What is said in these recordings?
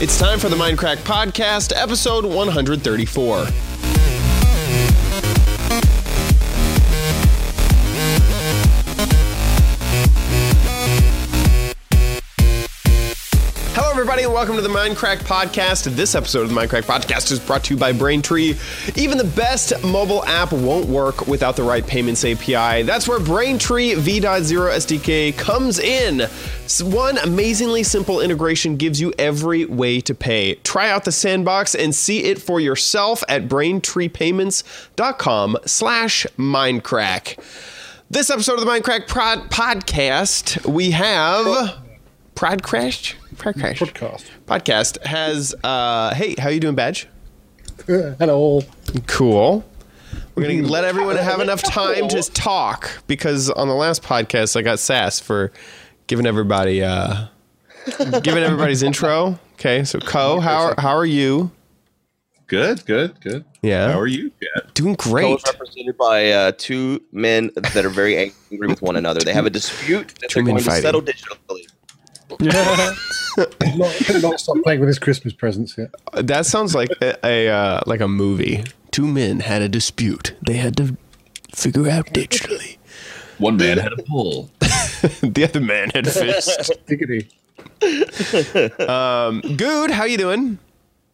It's time for the Mindcrack Podcast, episode 134. Everybody, and welcome to the Mindcrack Podcast. This episode of the Mindcrack Podcast is brought to you by Braintree. Even the best mobile app won't work without the right payments API. That's where Braintree V.0 SDK comes in. One amazingly simple integration gives you every way to pay. Try out the sandbox and see it for yourself at braintreepayments.com slash Mindcrack. This episode of the Mindcrack Prod Podcast, we have Prod Crash? Prod Crash podcast. podcast has uh hey how you doing badge Hello. cool we're gonna let everyone have enough time to talk because on the last podcast i got sass for giving everybody uh giving everybody's intro okay so co how are, how are you Good, good, good. Yeah. How are you? Yeah. doing Co great is represented by uh, two men that are very angry with one another. They have a dispute that Two they're men going to settle digitally. Not, not stop playing with his Christmas presents yet. that sounds like a, a uh, like a movie two men had a dispute they had to figure out digitally One man had a pull. the other man had a fist Diggity. good how you doing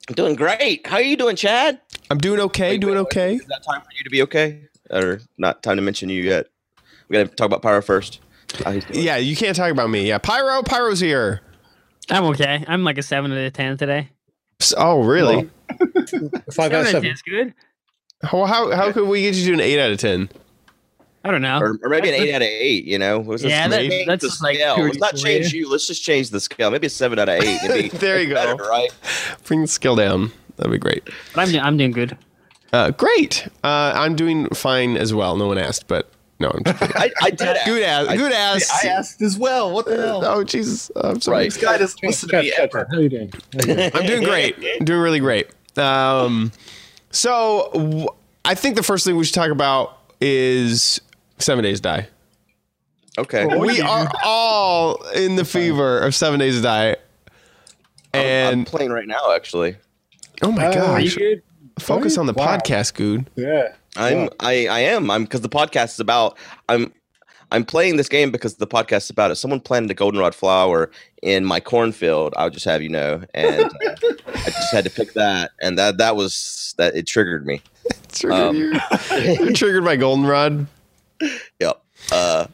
I'm doing great. How are you doing, Chad? i'm doing okay doing okay Is that time for you to be okay? Or not time to mention you yet? We got to talk about Pyro first. How he's doing. yeah you can't talk about me yeah pyro pyro's here I'm okay. I'm like a seven out of ten today. Psst, Oh, really? Five out of Seven out of seven. ten is good. How, how, how could we get you to an 8 out of 10? I don't know. Or, or maybe an 8 out of 8, you know? Let's Yeah, that- that's just like scale. Let's not change you. Let's just change the scale. Maybe a 7 out of 8. Be There you go. better, right? Bring the scale down. That'd be great. But I'm I'm doing good. Uh, great. Uh, I'm doing fine as well. No one asked, but no, I'm just kidding. I, I did ask. Good ass. I- Good ass. I asked as well. What the hell? Oh, Jesus. I'm sorry. Right. This guy doesn't listen to me Chad, ever. Chad, how are you doing? How you doing? I'm doing great. I'm doing really great. Um, so w- I think the first thing we should talk about is Seven Days to Die. Okay. we are all in the fever of Seven Days to Die. I'm And playing right now, actually. oh my Uh, Are you gosh, good? focus on the Wow. podcast, dude. Yeah. I'm Yeah. I I am I'm because the podcast is about I'm I'm playing this game because the podcast is about it. Someone planted a goldenrod flower in my cornfield. I'll just have you know, and uh, I just had to pick that, and that that was that it triggered me. Triggered Um, you. You're triggered by goldenrod. Yep. Uh,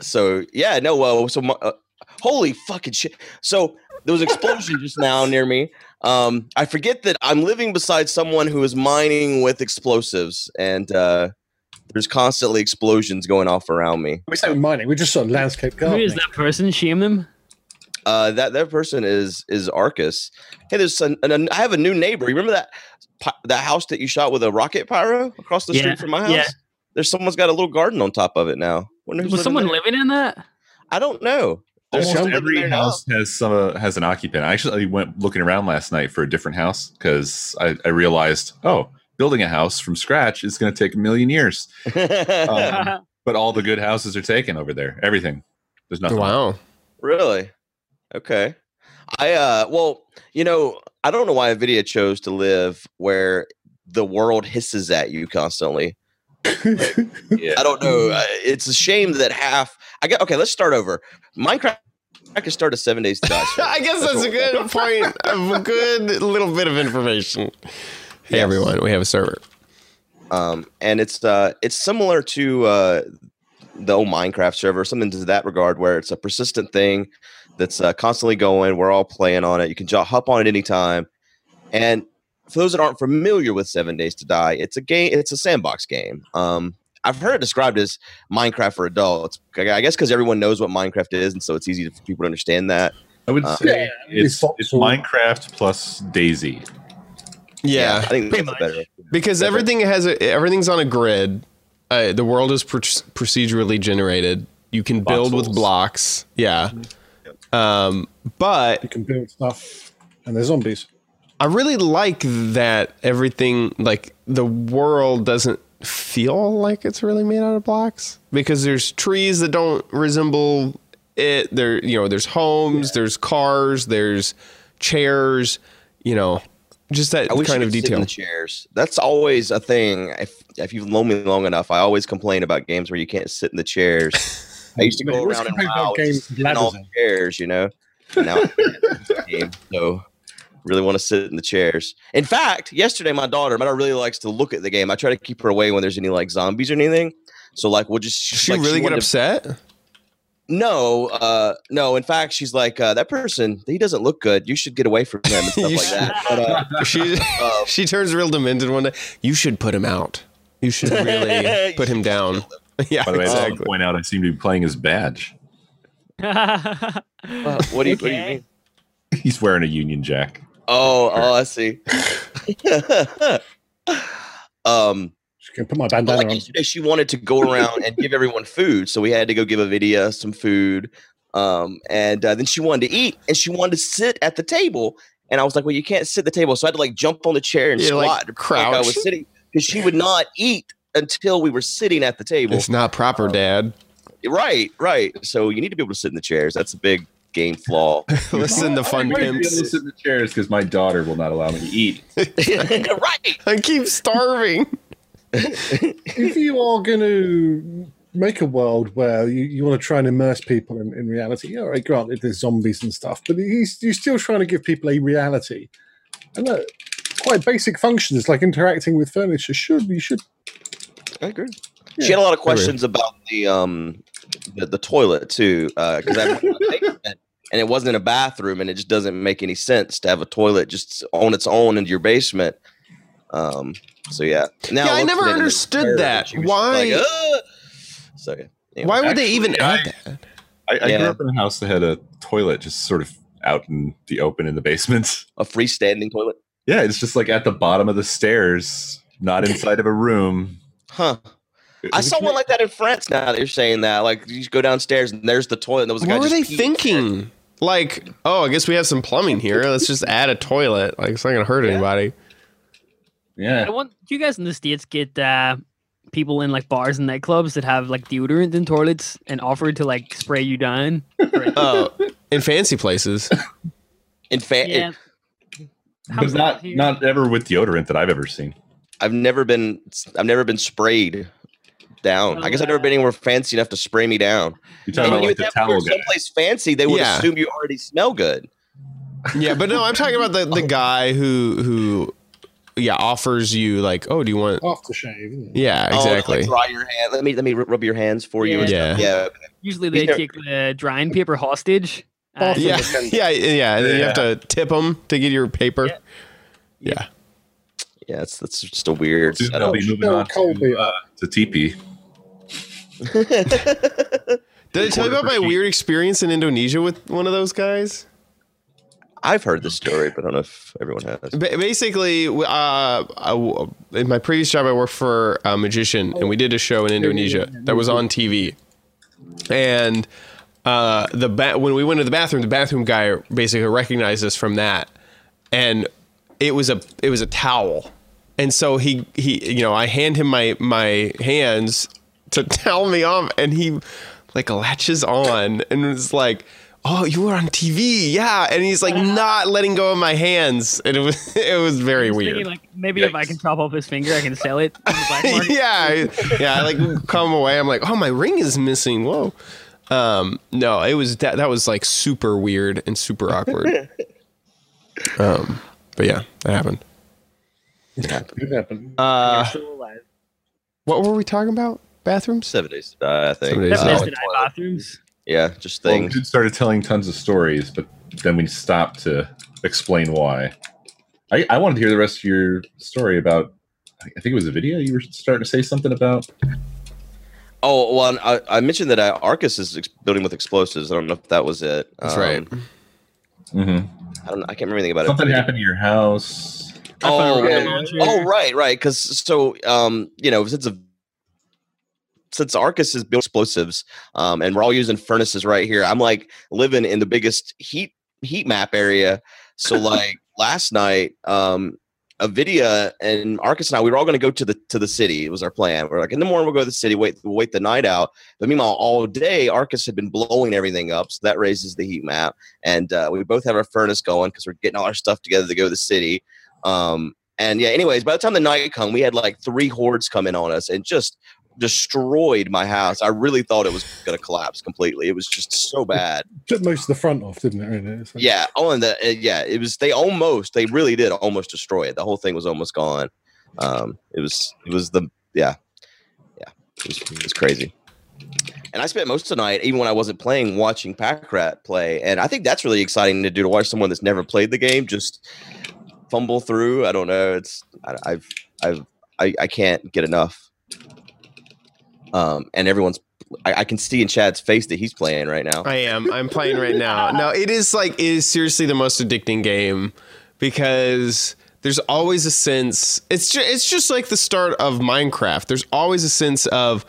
so yeah, no. Well, so my, uh, holy fucking shit. So there was an explosion just now near me. Um, I forget that I'm living beside someone who is mining with explosives, and uh, there's constantly explosions going off around me. We say mining. We're just sort of landscape Who gardening. is that person? Shame them. Uh, that that person is is Arkas. Hey, there's an, an, I have a new neighbor. You remember that that house that you shot with a rocket pyro across the Yeah, street from my house? yeah. There's someone's got a little garden on top of it now. Wonder who's Was someone there. living in that? I don't know. There's Almost someone every there now. house has some uh, has an occupant. I actually went looking around last night for a different house because I, I realized, oh, building a house from scratch is going to take a million years. Um, but all the good houses are taken over there. Everything. There's nothing. Wow. Really? Okay. I uh well, you know, I don't know why Avidya chose to live where the world hisses at you constantly. Yeah. I don't know. Uh, It's a shame that half I get okay, let's start over. Minecraft I could start a seven days to die. I guess that's a good point of a good little bit of information. Hey Yes. everyone, we have a server. um, and it's uh, it's similar to uh, the old Minecraft server, something to that regard, where it's a persistent thing that's uh, constantly going. We're all playing on it. You can jump, hop on it anytime. And for those that aren't familiar with Seven Days to Die, it's a game. It's a sandbox game. Um, I've heard it described as Minecraft for adults. I I guess because everyone knows what Minecraft is, and so it's easy for people to understand that. I would Uh, say Yeah, it's, it's it's. Minecraft plus DayZ. Yeah, I think pretty that's better. because better. everything has a, everything's on a grid. Uh, the world is pr- procedurally generated. You can build with blocks. Yeah. Um, but You can build stuff, and there's zombies. I really like that everything, like the world, doesn't feel like it's really made out of blocks because there's trees that don't resemble it. There, you know, there's homes, there's cars, there's chairs, you know, just that I kind of could in detail. the chairs. That's always a thing. If if you've known me long enough, I always complain about games where you can't sit in the chairs. I used to go always around and complain wow, games just with sit in all the chairs, you know. And Now I can't in game, so really want to sit in the chairs. In fact, yesterday my daughter, my daughter really likes to look at the game. I try to keep her away when there's any like zombies or anything. So like we'll just she like, really get wanted to- upset? no, uh, no. In fact, she's like uh, that person. He doesn't look good. You should get away from him and stuff You like that. But, uh, She uh, she turns real demented one day. You should put him out. You should really You put him down. Yeah, By the way, I just to point out I seem to be playing his badge. uh, what do you, what do you mean? He's wearing a Union Jack. Oh, oh, I see. um, Just gonna put my bandana like on. yesterday, she wanted to go around and give everyone food, so we had to go give Avidya some food. Um, and uh, then she wanted to eat, and she wanted to sit at the table. And I was like, "Well, you can't sit at the table," so I had to like jump on the chair and Yeah, squat, to pretend like I was sitting because she would not eat until we were sitting at the table. It's not proper, Dad. Right, right. So you need to be able to sit in the chairs. That's a big game flaw. Listen to fun I might be able to sit in the chairs because my daughter will not allow me to eat. right. I keep starving. if you are going to make a world where you, you want to try and immerse people in, in reality, all right, granted there's zombies and stuff, but he's, you're still trying to give people a reality. And that quite basic functions like interacting with furniture should you should I agree. Yeah. She had a lot of questions about the um the, the toilet too, because I went to the basement and it wasn't in a bathroom, and it just doesn't make any sense to have a toilet just on its own in your basement. Um. So yeah. Now Yeah, I never at it and it was understood that. Why- Like, "Ugh." So yeah. Anyway. Why would they even Actually, add I- that? I, I Yeah. grew up in a house that had a toilet just sort of out in the open in the basement. a freestanding toilet? Yeah, it's just like at the bottom of the stairs, not inside of a room. Huh. I saw one like that in France. Now that you're saying that, like you just go downstairs and there's the toilet. And there was a guy What were just they peeing there. thinking? Like, oh, I guess we have some plumbing here. Let's just add a toilet. Like, it's not gonna hurt anybody. Yeah. I want do you guys in the states get uh, people in like bars and nightclubs that have like deodorant in toilets and offer to like spray you down? Oh, in fancy places. In fact, yeah. But not not ever with deodorant that I've ever seen. I've never been I've never been sprayed down. I guess I've never been anywhere fancy enough to spray me down. You're talking And about you like the think if you're towel guy. someplace fancy, they would Yeah. assume you already smell good. Yeah, but no, I'm talking about the, the guy who who yeah offers you like, oh, do you want? off the shave? it? Yeah, Oh, exactly. like dry your hand. Let me let me rub your hands for you. and Yeah. yeah. Usually they take the drying paper hostage. Uh, Awesome. yeah, yeah, yeah, and then you have to tip them to get your paper. Yeah. Yeah. Yeah, it's that's just a weird Soon setup. they'll be moving Bill on to, uh, to TP. Did I tell you about my weird experience in Indonesia with one of those guys? I've heard this story, but I don't know if everyone has. Ba- Basically, uh, I, in my previous job, I worked for a magician, and we did a show in Indonesia that was on TV. And uh, the ba- when we went to the bathroom, the bathroom guy basically recognized us from that, and it was a it was a towel, and so he he you know I hand him my my hands to tell me off, and he like latches on and was like. Oh, you were on TV, yeah, and he's like not letting go of my hands, and it was it was very was weird. thinking, like maybe if I can chop off his finger, I can sell it. The yeah, yeah. I like come away. I'm like, oh, my ring is missing. Whoa. Um, no, it was that. That was like super weird and super awkward. um, but yeah, that happened. It happened. Uh, You're still alive. what were we talking about? Bathrooms. Seven days, uh, I think. Seven days, Seven uh, days to die bathrooms. Yeah, just Well, things. dude started telling tons of stories, but then we stopped to explain why. I, I wanted to hear the rest of your story about. I think it was a video. You were starting to say something about. Oh well, I, I mentioned that uh, Arkas is ex- building with explosives. I don't know if that was it. That's Um, right. Mm-hmm. I don't. I can't remember anything about Something it. Something happened to your house. I found a Oh, rocket yeah. launcher. Oh right, right. Because so um, you know, since a since Arkas is building explosives, um, and we're all using furnaces right here. I'm like living in the biggest heat heat map area. So like last night, um, Avidya and Arkas and I, we were all going to go to the to the city. It was our plan. We are like, in the morning we'll go to the city, wait we'll wait the night out. But meanwhile, all day Arkas had been blowing everything up, so that raises the heat map. And uh, we both have our furnace going because we're getting all our stuff together to go to the city. Um, and yeah, anyways, by the time the night come, we had like three hordes coming on us and just destroyed my house. I really thought it was going to collapse completely. It was just so bad. Took most of the front off, didn't it? Really? Like- yeah. Oh, and the uh, yeah, it was. They almost, they really did almost destroy it. The whole thing was almost gone. Um, it was, it was the yeah, yeah, it was, it was crazy. And I spent most of the night, even when I wasn't playing, watching Pakratt play. And I think that's really exciting to do to watch someone that's never played the game just fumble through. I don't know. It's I, I've I've I, I can't get enough um, and everyone's I, I, can see in Chad's face that he's playing right now. I am. I'm playing right now. No, it is like it is seriously the most addicting game because there's always a sense. It's just it's just like the start of Minecraft. There's always a sense of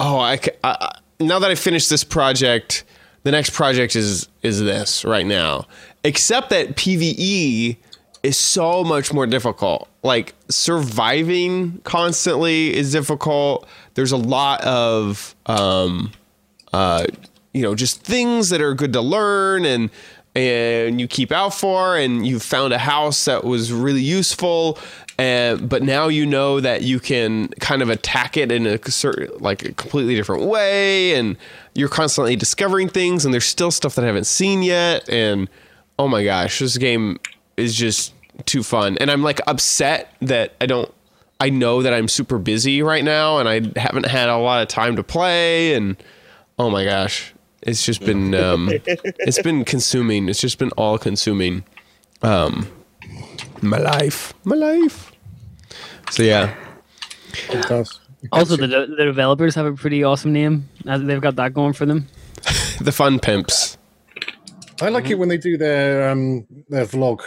oh, I, I now that I finished this project, the next project is is this right now. Except that PVE is so much more difficult. Like surviving constantly is difficult there's a lot of um, uh, you know just things that are good to learn and and you keep out for and you found a house that was really useful and but now you know that you can kind of attack it in a certain like a completely different way and you're constantly discovering things and there's still stuff that I haven't seen yet and oh my gosh this game is just too fun. And I'm like upset that I don't I know that I'm super busy right now and I haven't had a lot of time to play and oh my gosh, it's just been um, it's been consuming. It's just been all consuming. Um, my life, my life. So yeah. Also, the, the developers have a pretty awesome name. They've got that going for them. the Fun Pimps. I like it when they do their um, their vlog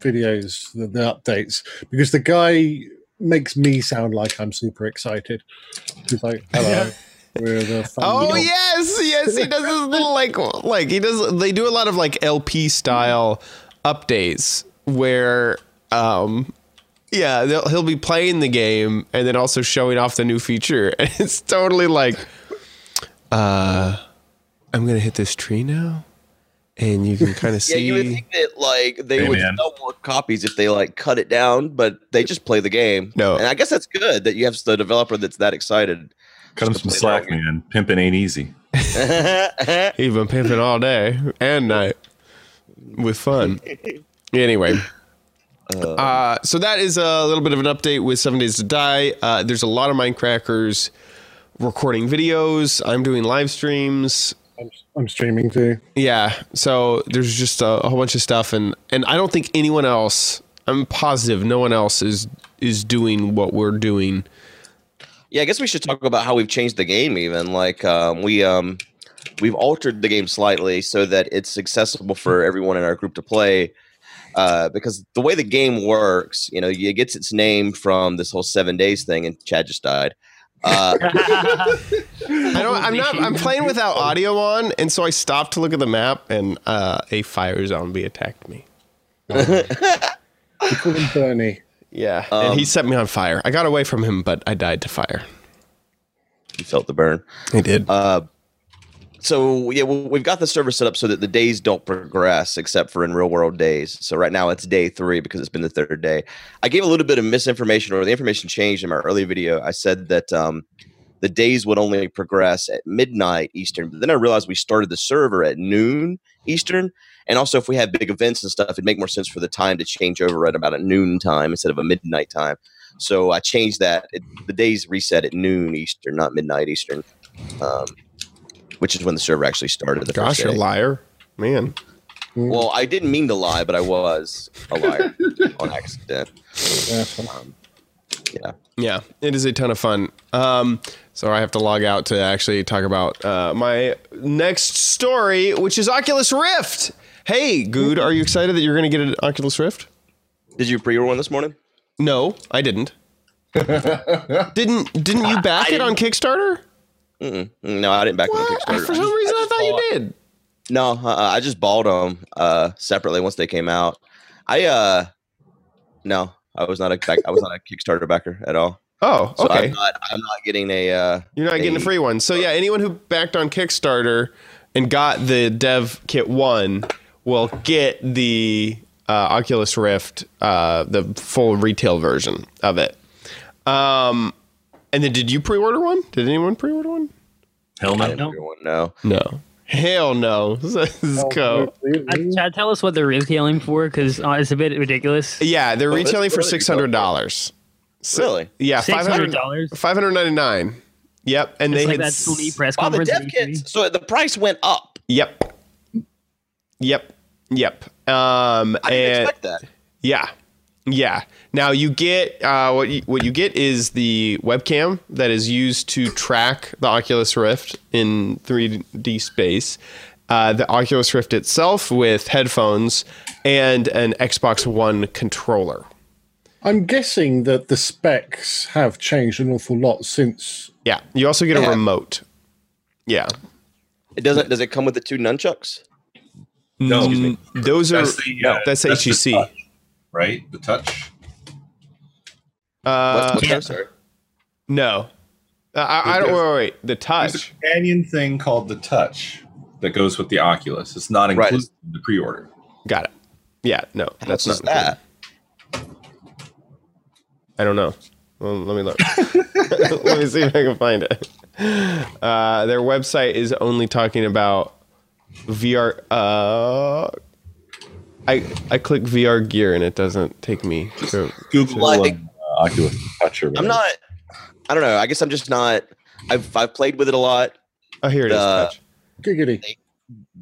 videos, the, the updates, because the guy makes me sound like I'm super excited. He's like, "Hello." We're the. Oh yes, yes, he does this little like like he does. They do a lot of like LP style updates where, um, yeah, he'll be playing the game and then also showing off the new feature, and it's totally like, uh, I'm gonna hit this tree now and you can kind of see. Yeah, you would think that like they hey, would man. sell more copies if they like cut it down, but they just play the game. No, and I guess that's good that you have the developer that's that excited. Cut him some slack, man. Pimping ain't easy. He's been pimping all day and night with fun. anyway. Uh, uh, so that is a little bit of an update with Seven Days to Die. Uh, there's a lot of Minecrackers recording videos. I'm doing live streams. I'm, I'm streaming too. Yeah, so there's just a, a, whole bunch of stuff, and and I don't think anyone else. I'm positive no one else is is doing what we're doing. Yeah, I guess we should talk about how we've changed the game. Even like um, we um, we've altered the game slightly so that it's accessible for everyone in our group to play. Uh, because the way the game works, you know, it gets its name from this whole seven days thing, and Chad just died. Uh, I don't. I'm not. I'm playing without audio on, and so I stopped to look at the map, and uh, a fire zombie attacked me. we call him Bernie. Yeah, um, and he set me on fire. I got away from him, but I died to fire. You felt the burn. I did. Uh, so yeah, we've got the server set up so that the days don't progress except for in real world days. So right now it's day three because it's been the third day. I gave a little bit of misinformation or the information changed in my earlier video. I said that um, the days would only progress at midnight Eastern, but then I realized we started the server at noon Eastern. And also, if we had big events and stuff, it'd make more sense for the time to change over at about a noon time instead of a midnight time. So I changed that. It, the days reset at noon Eastern, not midnight Eastern. Um, which is when the server actually started. The Gosh, you're a liar, man. Well, I didn't mean to lie, but I was a liar on accident. Um, yeah. Yeah, it is a ton of fun. Um, so I have to log out to actually talk about uh, my next story, which is Oculus Rift. Hey, Good, are you excited that you're going to get an Oculus Rift? Did you pre-order one this morning? No, I didn't. didn't didn't you back it on Kickstarter? Mm-mm. No, I didn't back what? them Kickstarter. For some reason, I, I thought bought, you did. No, uh, I just bought them uh, separately once they came out. I uh, no, I was not a back, I was not a Kickstarter backer at all. Oh, So okay. I'm not I'm not getting a uh, You're not getting a a- free one. So yeah, anyone who backed on Kickstarter and got the Dev Kit One will get the uh, Oculus Rift, uh, the full retail version of it. Um, and then, did you pre-order one? Did anyone pre-order one? Hell no. No. one, no. No. Hell no. Let's go. Uh, Chad, tell us what they're retailing for, because uh, it's a bit ridiculous. Yeah, they're Well, retailing for really six hundred dollars. Really? Yeah, Six five hundred hundred dollars. five hundred ninety nine. Yep, and It's they like had that s- Sony press Oh, the conference. dev kits. So the price went up. Yep. Yep. Yep. Um, I didn't and expect that. yeah, yeah. Now you get uh, what you, what you get is the webcam that is used to track the Oculus Rift in 3D space. Uh, the Oculus Rift itself with headphones and an Xbox One controller. I'm guessing that the specs have changed an awful lot since. Yeah. You also get a Yeah. remote. Yeah. It doesn't. Does it come with the two nunchucks? No. Excuse me. Mm, Those are That's the, uh, that's the HEC. Touch, right? The touch. Uh, What's, what's yeah. that, sorry? no. Uh, I, I don't. Wait, wait, wait. The There's touch. a companion thing called the touch that goes with the Oculus. It's not Right. included in the pre-order. Got it. Yeah. No. How That's not that? I don't know. Well, let me look. let me see if I can find it. Uh, their website is only talking about VR. Uh, I I click VR gear and it doesn't take me to. Google Like- um, uh, Oculus Touch or I'm not. I don't know. I guess I'm just not. I've I've played with it a lot. Oh, here it is. The- Touch. Giggity.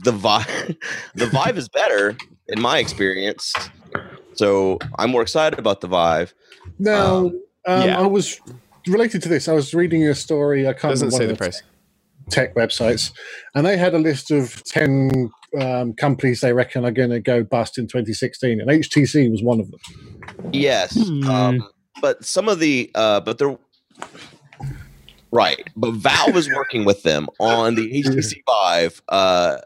The vibe, the Vive is better in my experience. So I'm more excited about the Vive. Now, Um, um, yeah. I was related to this. I was reading a story. I can't Doesn't remember say one the price. tech websites, and they had a list of ten um, companies they reckon are going to go bust in 2016, and HTC was one of them. Yes. Hmm. Um, but some of the uh, but they're right. But Valve is working with them on the HTC Vive. Uh,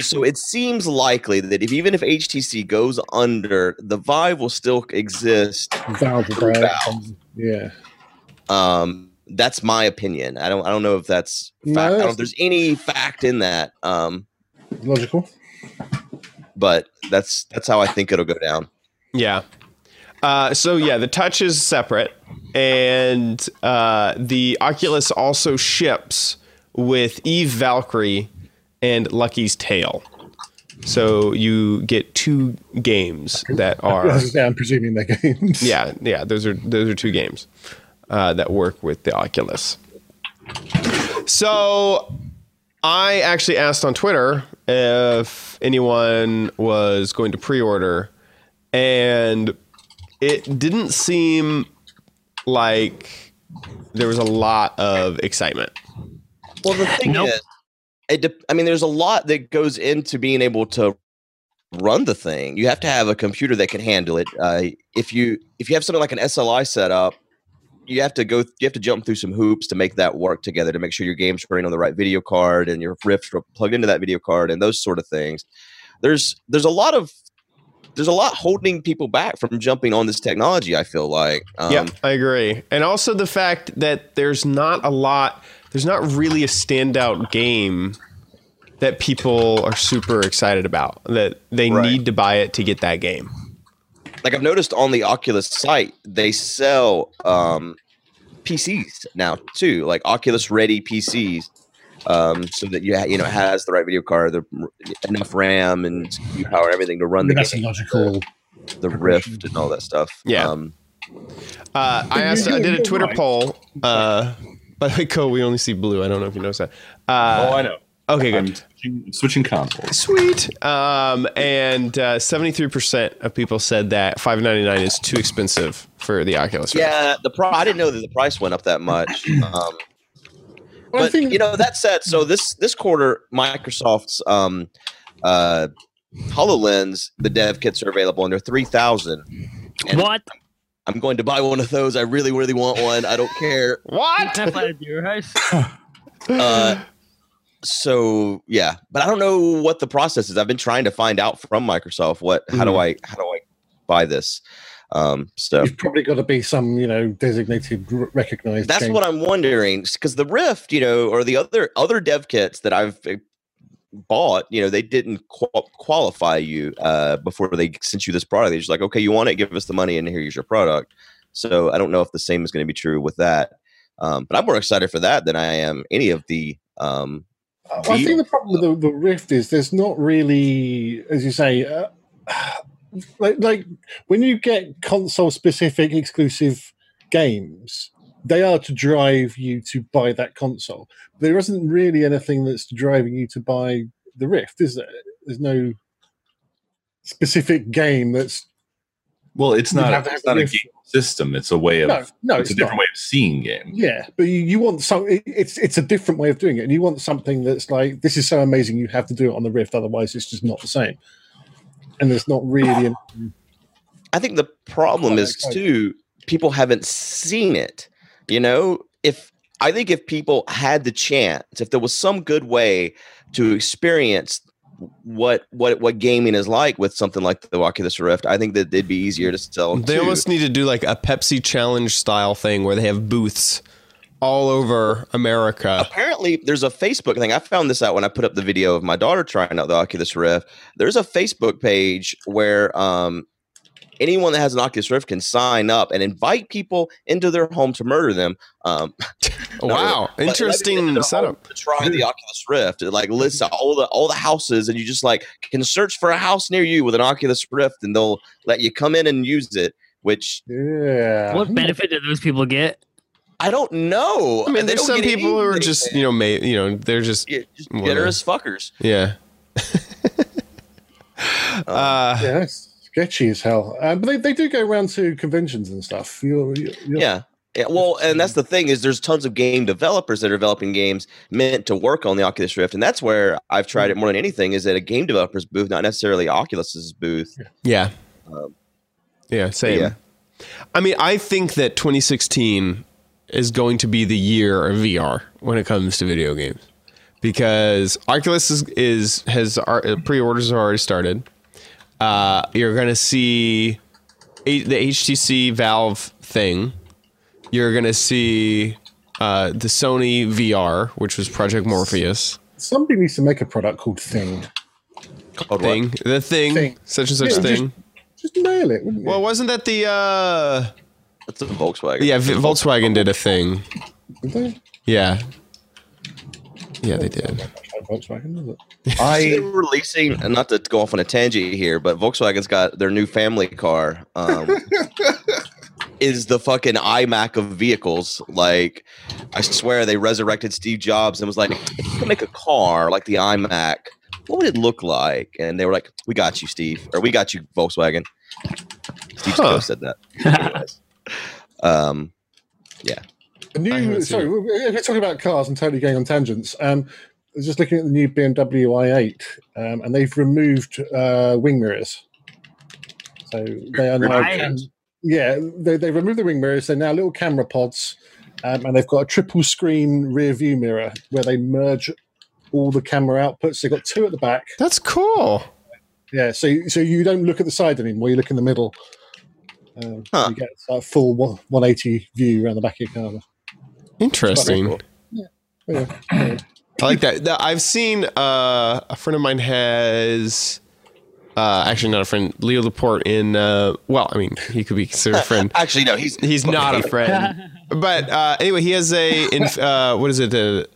so it seems likely that if even if HTC goes under, the Vive will still exist. Valve, Through Valve. Valve. yeah. Um, that's my opinion. I don't. I don't know if that's. Fact. No, I don't if there's any fact in that. Um, Logical. but that's that's how I think it'll go down. Yeah. Uh, so yeah, the touch is separate, and uh, the Oculus also ships with Eve Valkyrie and Lucky's Tale. So you get two games that are I say, I'm presuming they're games. yeah yeah those are those are two games uh, that work with the Oculus. So I actually asked on Twitter if anyone was going to pre-order, and it didn't seem like there was a lot of excitement. Well, the thing Nope. is, it de- I mean, there's a lot that goes into being able to run the thing. You have to have a computer that can handle it. Uh, if you if you have something like an SLI setup, you have to go. You have to jump through some hoops to make that work together to make sure your game's running on the right video card and your Rift are plugged into that video card and those sort of things. There's there's a lot of there's a lot holding people back from jumping on this technology. I feel like. Um, yeah, I agree. And also the fact that there's not a lot, there's not really a standout game that people are super excited about, that they Right. need to buy it to get that game. Like I've noticed on the Oculus site, they sell um, PCs now too, like Oculus ready PCs, um, so that you ha- you know it has the right video card, the r- enough RAM and CPU power, everything to run the That's a game, logical. the Rift and all that stuff. Yeah. Um, Uh, I asked, I did a Twitter poll. Uh, by the way, Co, we only see blue. I don't know if you noticed that. Uh, oh, I know. okay, good. I'm switching, switching consoles. Sweet. Um, and uh, 73% of people said that 599 is too expensive for the Oculus Rift. yeah, the pro- I didn't know that the price went up that much. Um, but think you know that said, so this this quarter, Microsoft's um, uh, Hololens, the dev kits are available, and they're three thousand. What? I'm going to buy one of those. I really, really want one. I don't care. What? Have fun at your house. Uh, so yeah, but I don't know what the process is. I've been trying to find out from Microsoft what how do I how do I buy this. Um, so You've probably got to be some, you know, designated, recognized. that's game. what I'm wondering because the Rift, you know, or the other other dev kits that I've uh, bought, you know, they didn't qual- qualify you uh, before they sent you this product. They're just like, okay, you want it, give us the money, and here's your product. So I don't know if the same is going to be true with that. Um, but I'm more excited for that than I am any of the. Um, Well, I think the problem with the, the Rift is there's not really, as you say, uh, like like when you get console specific exclusive games, they are to drive you to buy that console. There isn't really anything that's driving you to buy the Rift, is there? There's no specific game that's Well, it's not. It's not a a game system. It's a way of. no, no, it's, it's, a different not. way of seeing games. Yeah, but you, you want some. it- It's it's a different way of doing it, and you want something that's like this is so amazing. You have to do it on the Rift, otherwise it's just not the same. And it's not really. An, I think the problem is okay. too people haven't seen it. You know, if I think if people had the chance, if there was some good way to experience what what what gaming is like with something like the Oculus Rift, I think that it'd be easier to sell. They too. almost need to do like a Pepsi challenge style thing where they have booths all over America. apparently there's a Facebook thing. I found this out when I put up the video of my daughter trying out the Oculus Rift. There's a Facebook page where um, anyone that has an Oculus Rift can sign up and invite people into their home to murder them. Um, Wow, but interesting them into setup. To try the Oculus Rift, it like lists all the all the houses, and you just like can search for a house near you with an Oculus Rift, and they'll let you come in and use it. Which yeah. What benefit do those people get? I don't know. I mean, They there's some people who are just you know, may, you know, they're just Yeah, just Whatever. generous fuckers. yeah. uh, Yeah, it's sketchy as hell. Uh, but they, they do go around to conventions and stuff. You're, you're, you're- Yeah. Yeah, well, and that's the thing is there's tons of game developers that are developing games meant to work on the Oculus Rift, and that's where I've tried it more than anything is at a game developer's booth, not necessarily Oculus's booth. yeah, Um, yeah, same. yeah. I mean, I think that 2016 is going to be the year of VR when it comes to video games because Oculus is, is has our pre-orders have already started. Uh, you're going to see a, the HTC Valve thing. You're going to see uh, the Sony VR, which was Project Morpheus Somebody needs to make a product called Thing. Called what? thing, the thing, Thing. such and such Yeah, thing. Just nail it, wouldn't you? Well, wasn't that the uh, That's a Volkswagen. yeah? V- Volkswagen did a thing. Did they? Yeah, yeah, they did. Volkswagen, was it? I releasing, and not to go off on a tangent here, but Volkswagen's got their new family car. Um, is the fucking iMac of vehicles. Like, I swear they resurrected Steve Jobs and was like, if you could make a car like the iMac, what would it look like? And they were like, we got you, Steve, or we got you, Volkswagen. Steve Huh. Jobs said that. Anyways. um, the I new. Sorry, we're we're talking about cars and totally going on tangents. Um, I was just looking at the new BMW i8, um, and they've removed uh, wing mirrors. So they are now. Right. Yeah, they they removed the wing mirrors. They're now little camera pods, um, and they've got a triple screen rear view mirror where they merge all the camera outputs. They've got two at the back. That's cool. Yeah, so so you don't look at the side anymore. You look in the middle. Um, Huh. You get a full one- 180 view around the back of your car. Interesting. cool. Yeah. Yeah. I like that. I've seen uh, a friend of mine has. Uh, actually, not a friend. Leo Laporte in. Uh, well, I mean, he could be considered a friend. Actually, no, he's He's not a friend. But uh, anyway, he has a. In, uh, what is it? A,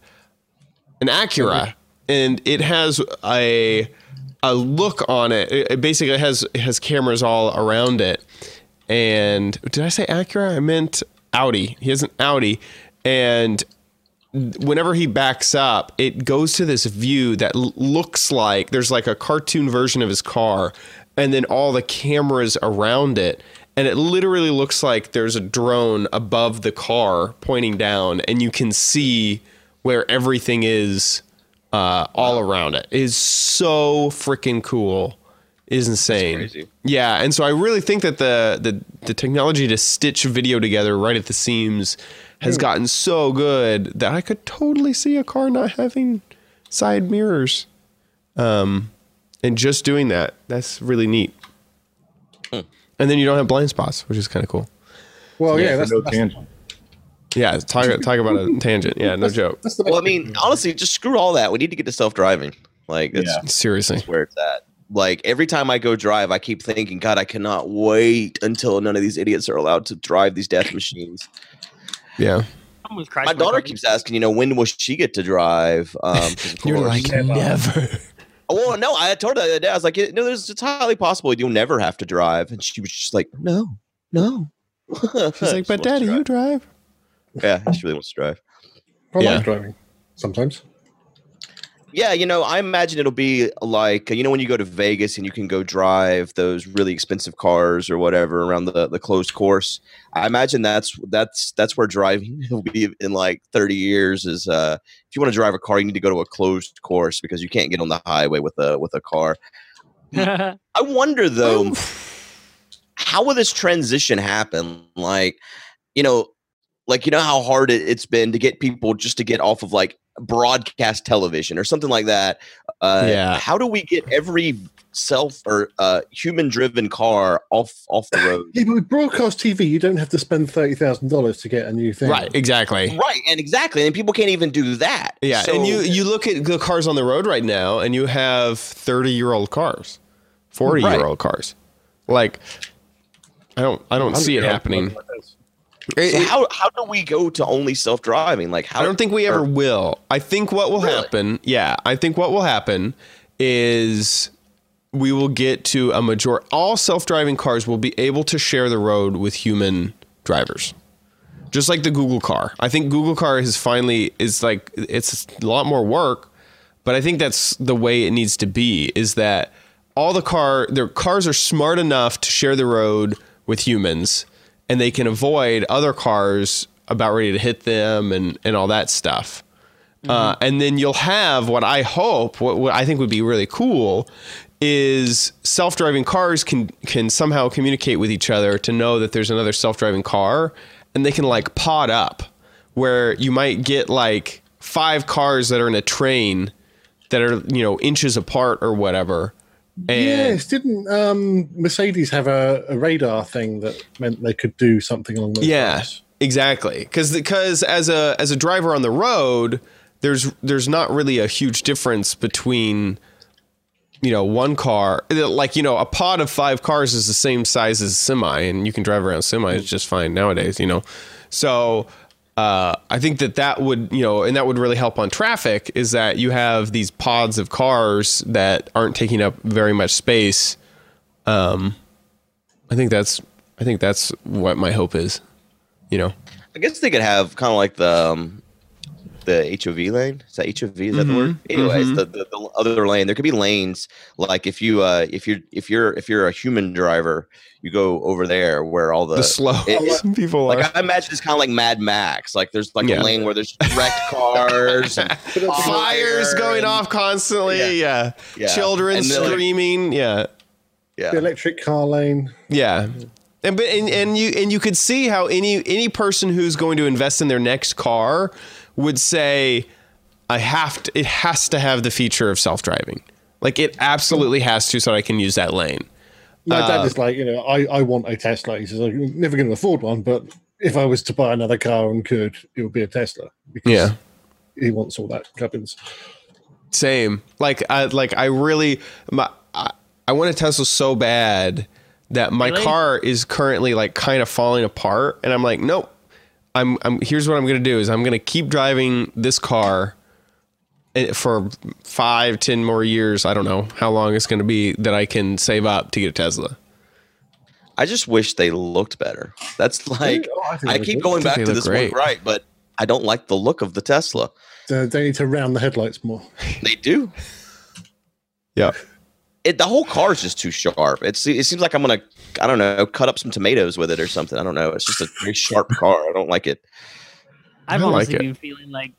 an Acura, and it has a a look on it. It, it basically has it has cameras all around it. And did I say Acura? I meant Audi. He has an Audi, and whenever he backs up, it goes to this view that l- looks like there's like a cartoon version of his car, and then all the cameras around it. And it literally looks like there's a drone above the car pointing down, and you can see where everything is uh, all around it. It is so freaking cool. It is insane. Yeah, and so I really think that the, the the technology to stitch video together right at the seams has gotten so good that I could totally see a car not having side mirrors. Um, and just doing that, that's really neat. and then you don't have blind spots, which is kind of cool. Well, yeah, that's, no that's, tangent. Yeah, talk talk about a tangent. Yeah, no joke. that's the Well, I mean, honestly, just screw all that. We need to get to self driving. Like that's, Yeah. Seriously. that's where it's at. Like every time I go drive, I keep thinking, God, I cannot wait until none of these idiots are allowed to drive these death machines. Yeah. My daughter keeps asking, you know, when will she get to drive? Um, 'cause of You're like Never. never. Oh, well, no, I told her the other day, I was like, no, there's it's highly possible you'll never have to drive. And she was just like, no, no. She's like, but daddy, you drive. Yeah, she really wants to drive. I yeah. like driving sometimes. Yeah, you know, I imagine it'll be like you know when you go to Vegas and you can go drive those really expensive cars or whatever around the the closed course. I imagine that's that's that's where driving will be in like 30 years is uh if you want to drive a car you need to go to a closed course because you can't get on the highway with a with a car. I wonder though how will this transition happen? Like, you know, like you know how hard it, it's been to get people just to get off of like broadcast television or something like that. Uh, Yeah. How do we get every self or uh, human driven car off off the road? Yeah, but with broadcast TV, you don't have to spend thirty thousand dollars to get a new thing. Right, exactly. right, and exactly, and people can't even do that. Yeah, So- and you you look at the cars on the road right now, and you have thirty year old cars, forty year old cars. Like, I don't I don't see it 100-year-old happening. It- So it- how how do we go to only self driving? Like how I don't think we ever or- will. I think what will Really? happen, yeah, I think what will happen is we will get to a major all self-driving cars will be able to share the road with human drivers. Just like the Google car. I think Google car is finally is like it's a lot more work, but I think that's the way it needs to be is that all the car their cars are smart enough to share the road with humans and they can avoid other cars about ready to hit them and and all that stuff. Uh, and then you'll have what I hope, what, what I think would be really cool, is self-driving cars can can somehow communicate with each other to know that there's another self-driving car, and they can like pod up, where you might get like five cars that are in a train that are you know inches apart or whatever. And yes, didn't um, Mercedes have a, a radar thing that meant they could do something along those Yeah, lines? exactly. Because because as a as a driver on the road, there's there's not really a huge difference between you know one car like you know a pod of five cars is the same size as a semi, and you can drive around semis just fine nowadays. You know, so. Uh, I think that that would, you know, and that would really help on traffic is that you have these pods of cars that aren't taking up very much space. Um, I think that's, I think that's what my hope is, you know. I guess they could have kind of like the um, the HOV lane. Is that HOV? Is that the word? Anyways, mhm. the, the, the other lane. There could be lanes like if you uh if you're if you're if you're a human driver, you go over there where all the, the slow it- people are. like I imagine it's kind of like Mad Max. Like there's like Yeah. a lane where there's wrecked cars and Fires going and- off constantly. Yeah. Yeah. Children And they're like- screaming. yeah. Yeah. The electric car lane. Yeah. And but and, and you and you could see how any any person who's going to invest in their next car would say, I have to it has to have the feature of self-driving. Like it absolutely has to so I can use that lane. My Uh, dad is like, you know, I, I want a Tesla. He says, I'm never going to afford one, but if I was to buy another car and could, it would be a Tesla. Because Yeah. He wants all that gubbins. Same. Like I like I really my I, I want a Tesla so bad that my Really? car is currently like kind of falling apart and I'm like, nope. I'm I'm here's what I'm gonna do is I'm gonna keep driving this car eh, for five, ten more years. I don't know how long it's gonna be that I can save up to get a Tesla. I just wish they looked better. That's like I I keep do. going I back to this great. one right, but I don't like the look of the Tesla. Uh, they need to round the headlights more. They do. Yeah. It the whole car is just too sharp. It's it seems like I'm gonna I don't know cut up some tomatoes with it or something. I don't know. It's just a very sharp car. I don't like it. I've I like honestly been feeling like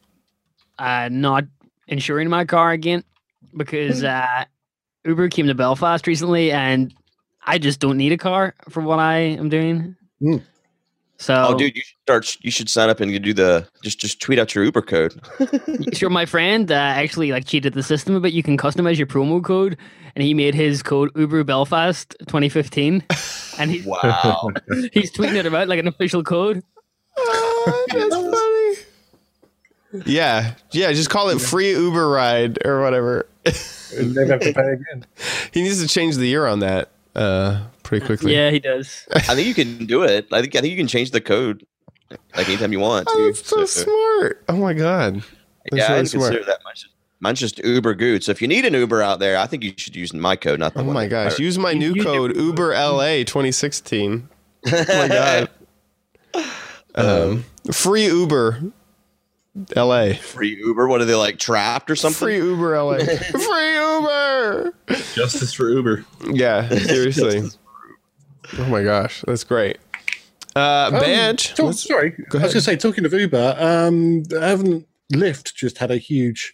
uh, not insuring my car again because uh, Uber came to Belfast recently, and I just don't need a car for what I am doing. Mm. So, Oh, dude, you should start. You should sign up and you do the just just tweet out your Uber code. sure, my friend uh, actually like cheated the system a bit. You can customize your promo code, and he made his code Uber Belfast 2015. and he's Wow. he's tweeting it about like an official code. Ah, that's funny. Yeah, yeah. Just call it free Uber ride or whatever. Never have to pay again. he needs to change the year on that uh, pretty quickly. Yeah, he does. I think you can do it. I think I think you can change the code like anytime you want. Oh, that's so smart. Oh my god. That's yeah, I didn't smart. consider that much. Mine's just Uber Good. So if you need an Uber out there, I think you should use my code, not the Oh one my that- gosh. Use my new you- code Uber LA 2016. Oh my god. Um, free Uber LA. Free Uber. What are they like trapped or something? Free Uber LA. free Uber. Justice for Uber. Yeah, seriously. Oh my gosh, that's great. Uh, Um, badge. talk- sorry, go I was going to say, talking of Uber, um, haven't Lyft just had a huge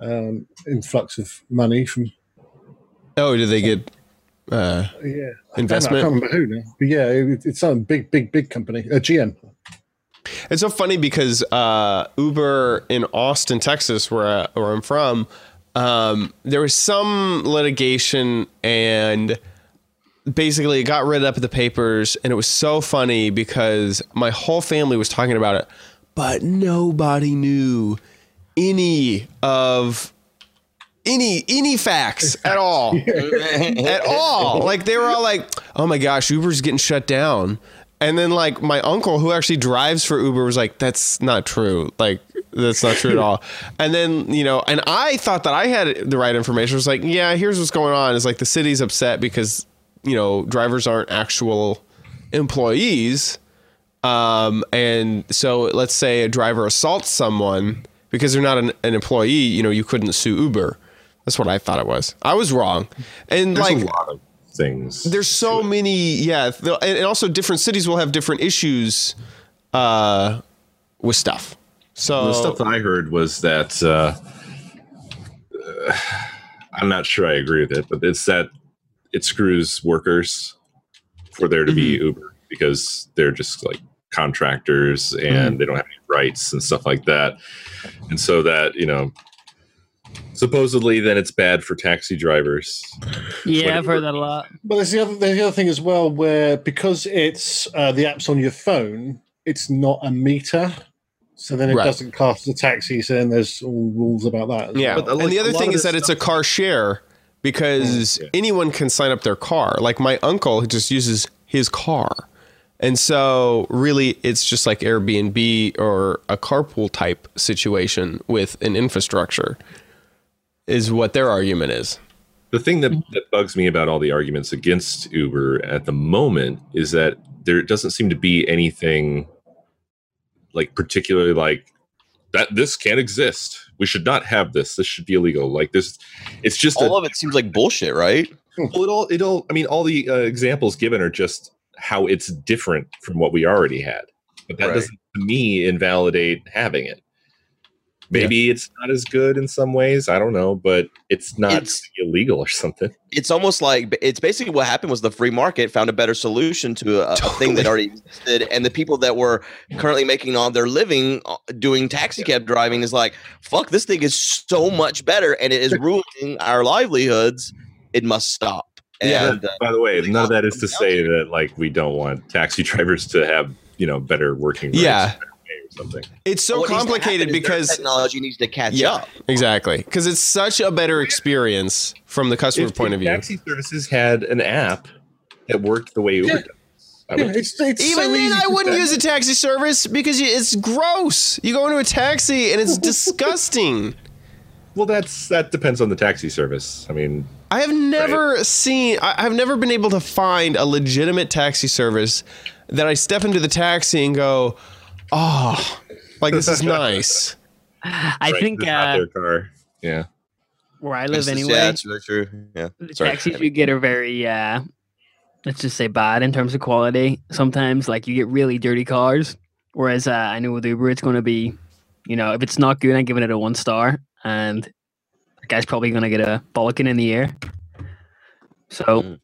um, influx of money from oh, did they get uh, yeah I investment? can't remember who now, but yeah, it, it's some big, big, big company, a GM. It's so funny because uh, Uber in Austin, Texas, where, I, where I'm from, um, there was some litigation and basically it got written up in the papers. And it was so funny because my whole family was talking about it, but nobody knew any of any any facts at all at all. Like they were all like, "Oh my gosh, Uber's getting shut down." And then like my uncle who actually drives for Uber was like, "That's not true. Like that's not true at all." And then, you know, and I thought that I had the right information. I was like, "Yeah, here's what's going on. Is like the city's upset because, you know, drivers aren't actual employees." Um, and so let's say a driver assaults someone because they're not an, an employee, you know, you couldn't sue Uber. That's what I thought it was. I was wrong. And There's like, a lot of things. there's so many, yeah. And also different cities will have different issues, uh, with stuff. So the stuff that I heard was that uh, uh, I'm not sure I agree with it, but it's that it screws workers for there to be Uber because they're just like contractors and they don't have any rights and stuff like that. And so that, you know, supposedly then it's bad for taxi drivers. Yeah, I've heard that a lot. But there's the other there's the other thing as well where because it's uh, the app's on your phone, it's not a meter, so then it Right. doesn't cost the a taxi. So then there's all rules about that. as Yeah, well. But, and the other thing is that it's a car share because yeah. anyone can sign up their car. Like my uncle who just uses his car. And so really it's just like Airbnb or a carpool type situation with an infrastructure is what their argument is. The thing that, that bugs me about all the arguments against Uber at the moment is that there doesn't seem to be anything like particularly like that this can't exist. We should not have this. This should be illegal. Like this it's just a, All of it seems like bullshit, right? well, it all it all I mean all the uh, examples given are just how it's different from what we already had. But that Right. doesn't to me invalidate having it. Maybe it's not as good in some ways. I don't know, but it's not It's- illegal or something. It's almost like it's basically what happened was the free market found a better solution to a, a thing that already existed, and the people that were currently making all their living uh, doing taxi cab driving is like, fuck, this thing is so much better, and it is ruining our livelihoods. It must stop. Yeah. And, uh, By the way, none of that is to something say that like we don't want taxi drivers to have you know better working rights Yeah. or better pay or something. It's so what needs to complicated happen is their because technology needs to catch yeah, up. exactly. Because it's such a better experience from the customer If- point if of view. taxi services had an app that worked the way Uber Yeah. does. Would, it's, it's Even so then, I wouldn't say. use a taxi service because you, it's gross. You go into a taxi and it's disgusting. Well, that's that depends on the taxi service. I mean, I have never seen, I, I've never been able to find a legitimate taxi service that I step into the taxi and go, oh, like this is nice. I right, think uh, their car. Yeah, where I live It's just- anyway, Yeah, that's very true. Yeah. the Sorry. taxis you get are very uh let's just say bad in terms of quality sometimes like you get really dirty cars whereas uh, i know with uber it's going to be you know if it's not good i'm giving it a one star and the guy's probably going to get a bollocking in the air. so Mm.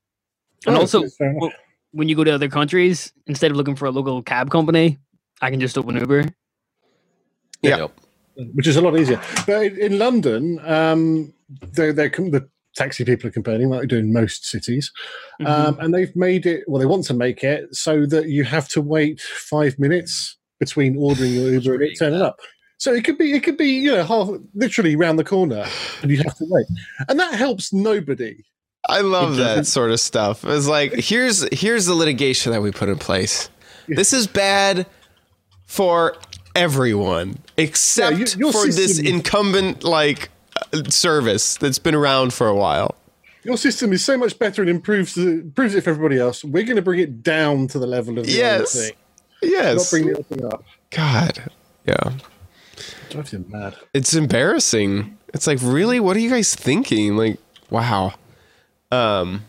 and Oh, also it's fair enough. well, when you go to other countries instead of looking for a local cab company i can just open uber Yeah. Yep. which is a lot easier. But in, in London, um, they're, they're com- the taxi people are complaining, like they do in most cities. Mhm. Um, and they've made it, well, they want to make it so that you have to wait five minutes between ordering your Uber and it turning up. So it could be, it could be, you know, half, literally round the corner, and you have to wait, and that helps nobody. I love that sort of stuff. It's like here's here's the litigation that we put in place. This is bad for everyone except your- your for this incumbent like uh, service that's been around for a while. Your system is so much better and improves the, improves it for everybody else. We're going to bring it down to the level of the Yes. other thing, Yes. not bring the other thing up. God. Yeah. Drives you mad. It's embarrassing. It's like, really? What are you guys thinking? Like, wow. Um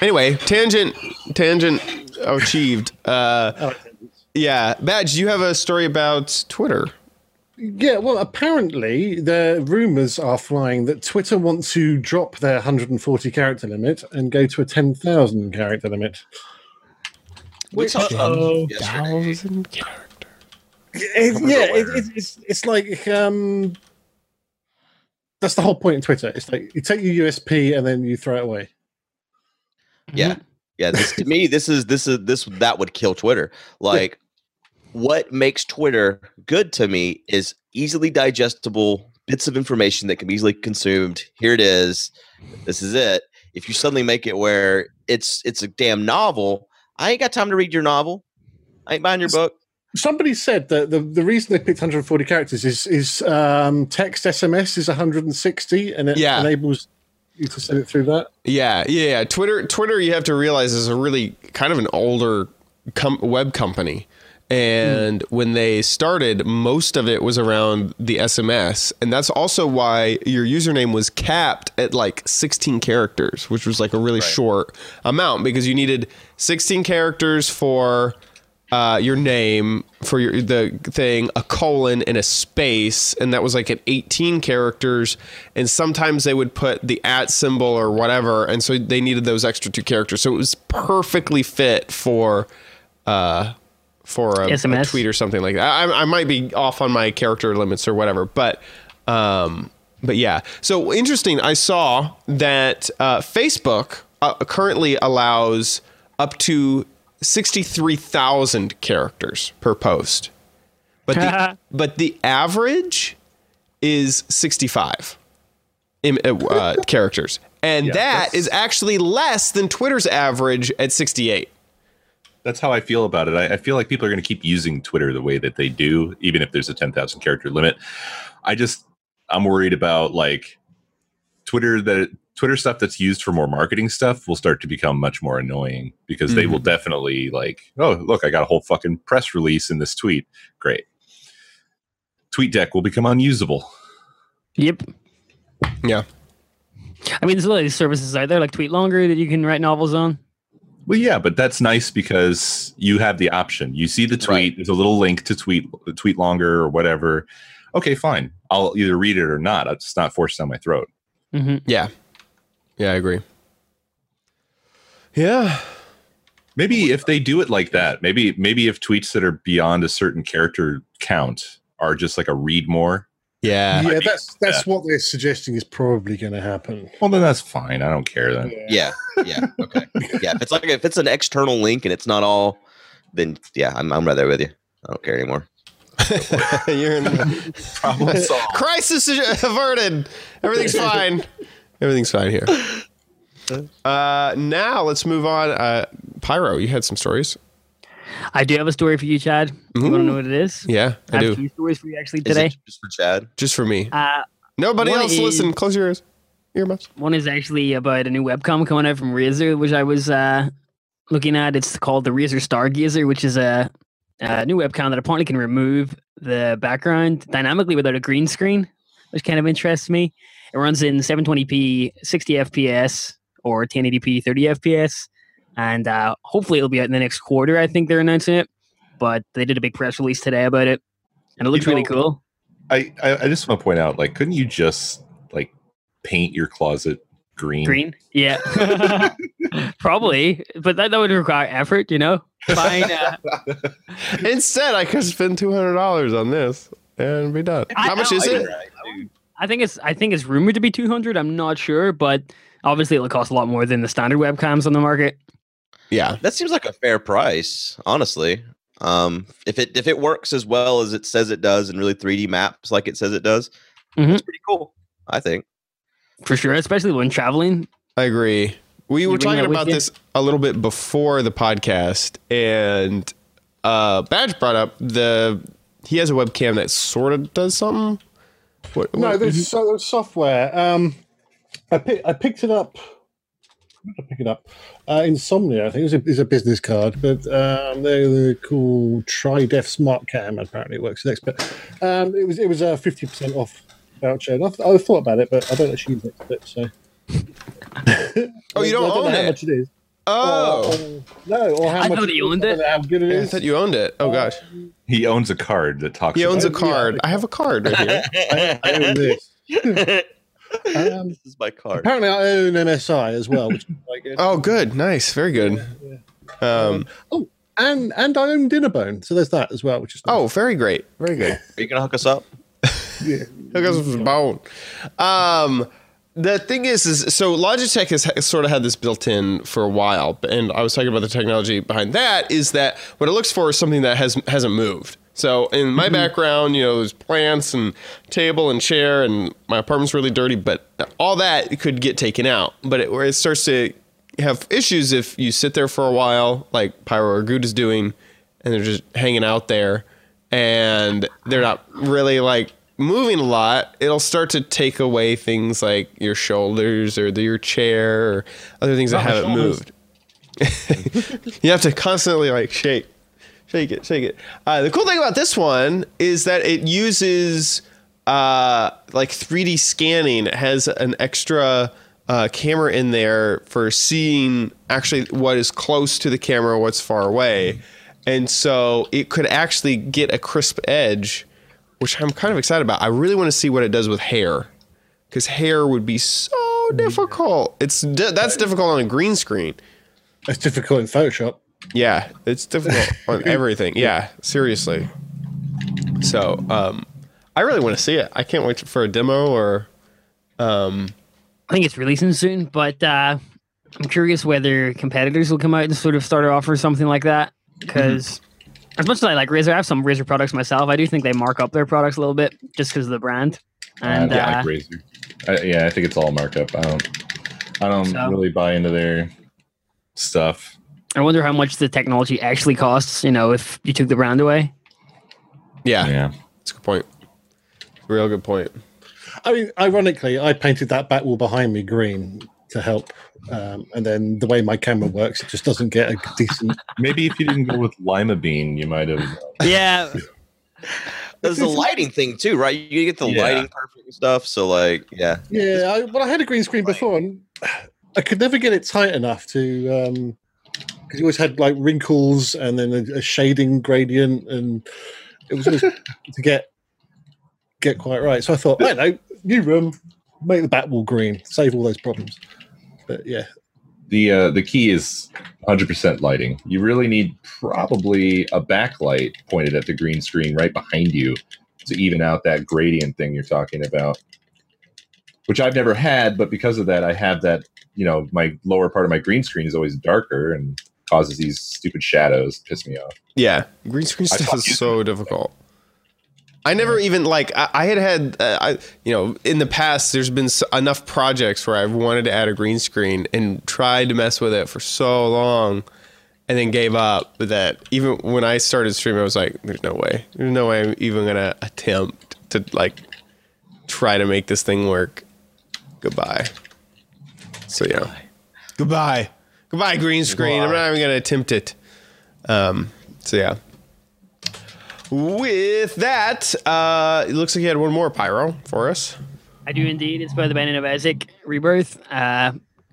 anyway, tangent tangent achieved. Uh yeah. Badge, you have a story about Twitter. Yeah, well, apparently the rumors are flying that Twitter wants to drop their 140 character limit and go to a 10,000 character limit. We talked about Uh-oh. Thousand characters. It- yeah, it, it, it's it's like um, that's the whole point in Twitter. It's like you take your USP and then you throw it away. Yeah. Yeah, this, to me, this is this is this that would kill Twitter. Like, what makes Twitter good to me is easily digestible bits of information that can be easily consumed. Here it is. This is it. If you suddenly make it where it's it's a damn novel, I ain't got time to read your novel. I ain't buying your book. Somebody said that the, the reason they picked 140 characters is is um, text SMS is 160 and it Yeah. enables you to send it through that. Yeah, yeah, yeah. Twitter, Twitter. You have to realize is a really kind of an older com- web company, and when they started, most of it was around the SMS, and that's also why your username was capped at like 16 characters, which was like a really short amount because you needed 16 characters for uh, your name for your the thing, a colon and a space, and that was like at 18 characters. And sometimes they would put the at symbol or whatever, and so they needed those extra two characters. So it was perfectly fit for uh, for a, a tweet or something like that. I, I might be off on my character limits or whatever, but um, but yeah. So interesting. I saw that uh, Facebook uh, currently allows up to 63,000 characters per post. But the, but the average is 65 uh, uh, characters. And that that's- actually less than Twitter's average at 68. That's how I feel about it. I, I feel like people are going to keep using Twitter the way that they do, even if there's a 10,000 character limit. I just, I'm worried about like Twitter that Twitter stuff that's used for more marketing stuff will start to become much more annoying because they will definitely like, oh, look, I got a whole fucking press release in this tweet. Great. TweetDeck will become unusable. Yep. Yeah. I mean, there's a lot of these services out there like TwitLonger that you can write novels on. Well, yeah, but that's nice because you have the option. You see the tweet. Right. There's a little link to tweet TwitLonger or whatever. Okay, fine. I'll either read it or not. It's not forced down my throat. hmm Yeah. Yeah, I agree. Yeah. Maybe if they do it like that, maybe maybe if tweets that are beyond a certain character count are just like a read more. Yeah. yeah, that's that's what they're suggesting is probably going to happen. Well, then that's fine. I don't care then. Yeah, yeah, okay, yeah. If it's like if it's an external link and it's not all, then yeah, I'm I'm right there with you. I don't care anymore. You're in Problem solved. crisis averted. Everything's fine. Everything's fine here. Uh, now let's move on. Uh, Pyro, you had some stories. I do have a story for you, Chad. You want to know what it is? Yeah, I have do. two stories for you actually Is today. it just for Chad? Just for me. Uh, Nobody else is- listen. Close your ears. Earmuffs. one is actually about a new webcam coming out from Razer, which I was uh, looking at. It's called the Razer Stargazer, which is a, a new webcam that apparently can remove the background dynamically without a green screen, which kind of interests me. It runs in 720p, 60 FPS, or 1080p, 30 FPS, and uh, hopefully it'll be out in the next quarter. I think they're announcing it, but they did a big press release today about it, and it looks You really cool. I, I I just want to point out, like, couldn't you just like paint your closet green? Green, yeah, probably, but that, that would require effort, you know. Fine. Uh, Instead, I could spend two hundred dollars on this and be done. I How much know, is I it? know. I think it's I think it's rumored to be 200. I'm not sure, but obviously it'll cost a lot more than the standard webcams on the market. Yeah. That seems like a fair price, honestly. Um, if it if it works as well as it says it does and really 3D maps like it says it does, Mhm. it's pretty cool. I think. For sure, especially when traveling. I agree. We You were talking about this a little bit before the podcast, and uh, Badge brought up the he has a webcam that sort of does something. What, No, what- there's, so, there's software. Um, I, pick, I picked it up. Where did I pick it up? Uh, Insomnia, I think it was a, it's a business card, but um, they're, they're called TriDef Smart Cam. Apparently, it works next. But um, it was it was a fifty percent off voucher. And I, th- I thought about it, but I don't actually use it. But, so. Oh, you don't I know own how it? much it is. Oh, Or- or- no, or how I much thought it you owned it. How good it I is. thought you owned it. Oh gosh, He owns a card that talks. he owns a about card. I have a card right here. I, I own this. Um, this is my card. apparently, I own MSI as well, which is quite good. Oh, good, nice, very good. Um, Oh, and and I own Dinnerbone, so there's that as well, which is nice. oh, very great, very good. Are you gonna hook us up? yeah. Hook us up with a bone. Um, the thing is, is so Logitech has ha- sort of had this built in for a while, and I was talking about the technology behind that. Is that what it looks for is something that has hasn't moved. So in my mm-hmm. background, you know, there's plants and table and chair, and my apartment's really dirty, but all that could get taken out. But it, where it starts to have issues if you sit there for a while, like Pyro or Guude is doing, and they're just hanging out there, and they're not really like moving a lot, it'll start to take away things like your shoulders or the, your chair or other things that Not my haven't shoulders. moved. you have to constantly like shake, shake it, shake it. Uh, the cool thing about this one is that it uses uh, like 3D scanning. It has an extra uh, camera in there for seeing actually what is close to the camera, what's far away. And so it could actually get a crisp edge, which I'm kind of excited about. I really want to see what it does with hair because hair would be so difficult. It's di- that's difficult on a green screen. It's difficult in Photoshop. Yeah, it's difficult on everything. Yeah, seriously. So, um, I really want to see it. I can't wait for a demo or. Um, I think it's releasing soon, but uh, I'm curious whether competitors will come out and sort of start to offer something like that. Because as much as I like Razer, I have some Razer products myself. I do think they mark up their products a little bit just because of the brand. And I don't uh, like Razer. I, yeah, I think it's all markup. I don't. I don't So- really buy into their stuff. I wonder how much the technology actually costs. You know, if you took the brand away. yeah, Yeah. it's a good point. Real good point. I mean, ironically, I painted that back wall behind me green to help, um, and then the way my camera works, it just doesn't get a decent. Maybe if you didn't go with lima bean, you might have. Yeah, There's the lighting thing too, right? You get the Yeah. lighting perfect and stuff. So like, yeah, Yeah, I, well, I had a green screen before, and I could never get it tight enough to because you always had like wrinkles and then a, a shading gradient, and it was always to get get quite right. So I thought, I know, new room, make the back wall green, save all those problems. But yeah, the uh, the key is 100% lighting. You really need probably a backlight pointed at the green screen right behind you to even out that gradient thing you're talking about. Which I've never had, but because of that, I have that. You know, my lower part of my green screen is always darker and causes these stupid shadows. Piss me off. Yeah, green screen stuff is so difficult. I never even like I, I had had uh, I you know in the past there's been s enough projects where I've wanted to add a green screen and tried to mess with it for so long and then gave up that even when I started streaming I was like there's no way. There's no way I'm even gonna attempt to like try to make this thing work. Goodbye. So yeah. Goodbye. Goodbye. Green screen. I'm not even gonna attempt it. Um so yeah with that, uh, it looks like you had one more pyro for us. I do indeed. It's by the Binding of Isaac Rebirth. Uh,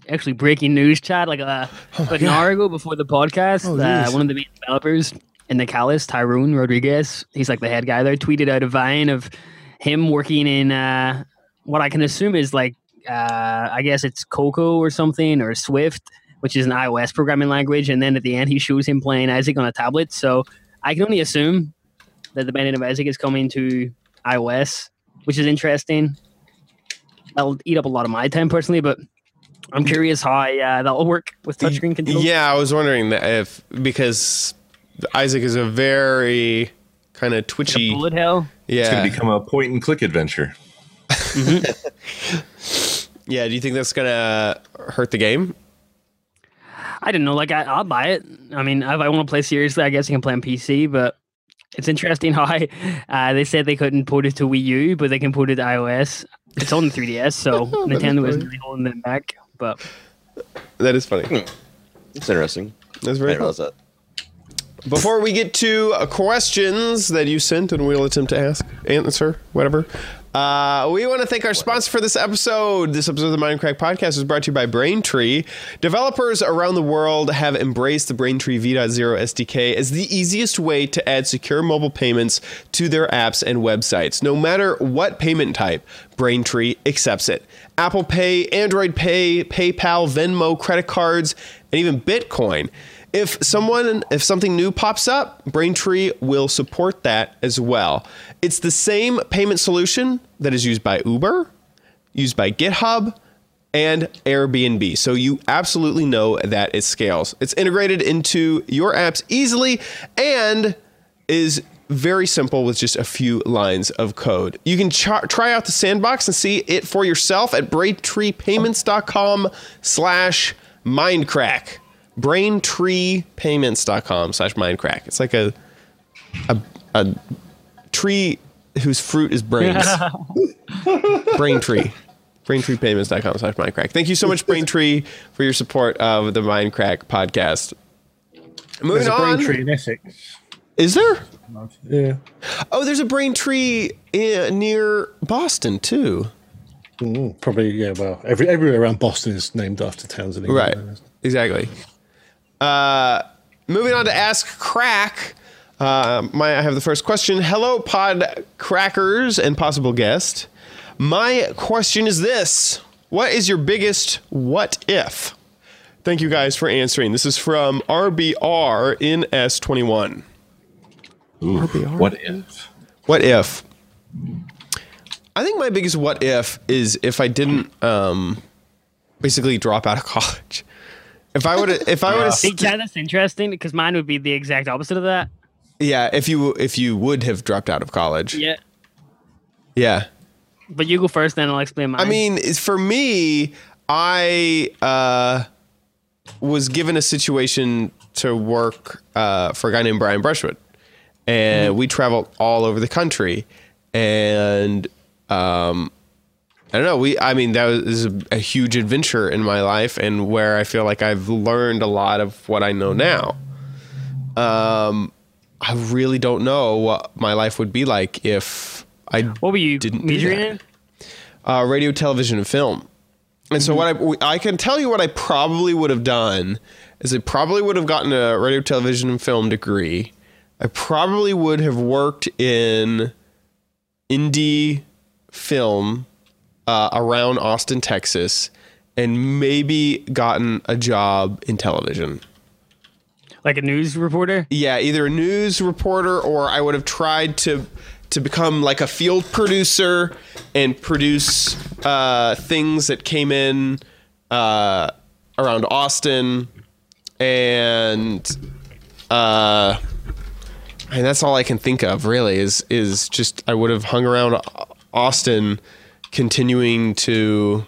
actually, breaking news, Chad. Like, uh, like an hour ago before the podcast, Oh, uh, one of the main developers in the Nicalis, Tyrone Rodriguez, he's like the head guy there, tweeted out a vine of him working in uh, what I can assume is like, uh, I guess it's Cocoa or something or Swift, which is an iOS programming language. And then at the end, he shows him playing Isaac on a tablet. So I can only assume that the Binding of Isaac is coming to iOS, which is interesting. that'll eat up a lot of my time personally. But I'm curious how uh, that'll work with touchscreen control. Yeah, I was wondering that if because Isaac is a very kind of twitchy. bullet hell. Yeah, It's going to become a point and click adventure. yeah. Do you think that's gonna hurt the game? I don't know. Like I, I'll buy it. I mean, if I want to play seriously, I guess you can play on PC. But it's interesting how I, uh, they said they couldn't put it to Wii U, but they can put it to iOS. It's on the 3DS, so Nintendo is funny. really holding them back. But That is funny. It's interesting. That's I very didn't cool. realize that. Before we get to uh, questions that you sent and we'll attempt to ask, answer, whatever, uh, we want to thank our sponsor for this episode. This episode of the Mindcrack Podcast is brought to you by Braintree. Developers around the world have embraced the Braintree V.0 SDK as the easiest way to add secure mobile payments to their apps and websites. No matter what payment type, Braintree accepts it. Apple Pay, Android Pay, PayPal, Venmo, credit cards, and even Bitcoin. If someone if something new pops up, Braintree will support that as well. It's the same payment solution that is used by Uber, used by GitHub, and Airbnb. So you absolutely know that it scales. It's integrated into your apps easily and is very simple with just a few lines of code. You can try out the sandbox and see it for yourself at braintreepayments.com slash mindcrack. Braintreepayments.com slash mindcrack. It's like a, a, a tree whose fruit is brains. Braintree. Braintreepayments.com slash mindcrack. Thank you so much, Braintree, for your support of the Mindcrack podcast. Moving There's a on. tree in Essex. Is there? Yeah. Oh, there's a Braintree in, near Boston too. Mm, probably, yeah, well, every, everywhere around Boston is named after towns in England. Right. Exactly. Uh, moving on to Ask Crack. Uh, my, I have the first question. Hello, pod crackers and possible guest. My question is this What is your biggest what if? Thank you guys for answering. This is from RBR in S21. Ooh, what if? What if? I think my biggest what if is if I didn't um, basically drop out of college. If I would if I would have Big chat, that's interesting because mine would be the exact opposite of that. Yeah, if you if you would have dropped out of college. Yeah. Yeah. But you go first, then I'll explain mine. I mean, for me, I uh, was given a situation to work uh, for a guy named Brian Brushwood, and we traveled all over the country, and um, I don't know. We, I mean, that was a, a huge adventure in my life, and where I feel like I've learned a lot of what I know now. Um, I really don't know what my life would be like if I what were you didn't majoring in? uh, radio, television, and film. And so what I I can tell you what I probably would have done is I probably would have gotten a radio, television, and film degree. I probably would have worked in indie film uh, around Austin, Texas, and maybe gotten a job in television. Like a news reporter? Yeah, either a news reporter or I would have tried to to become like a field producer and produce uh, things that came in uh, around Austin, and uh, and that's all I can think of really is is just I would have hung around Austin, continuing to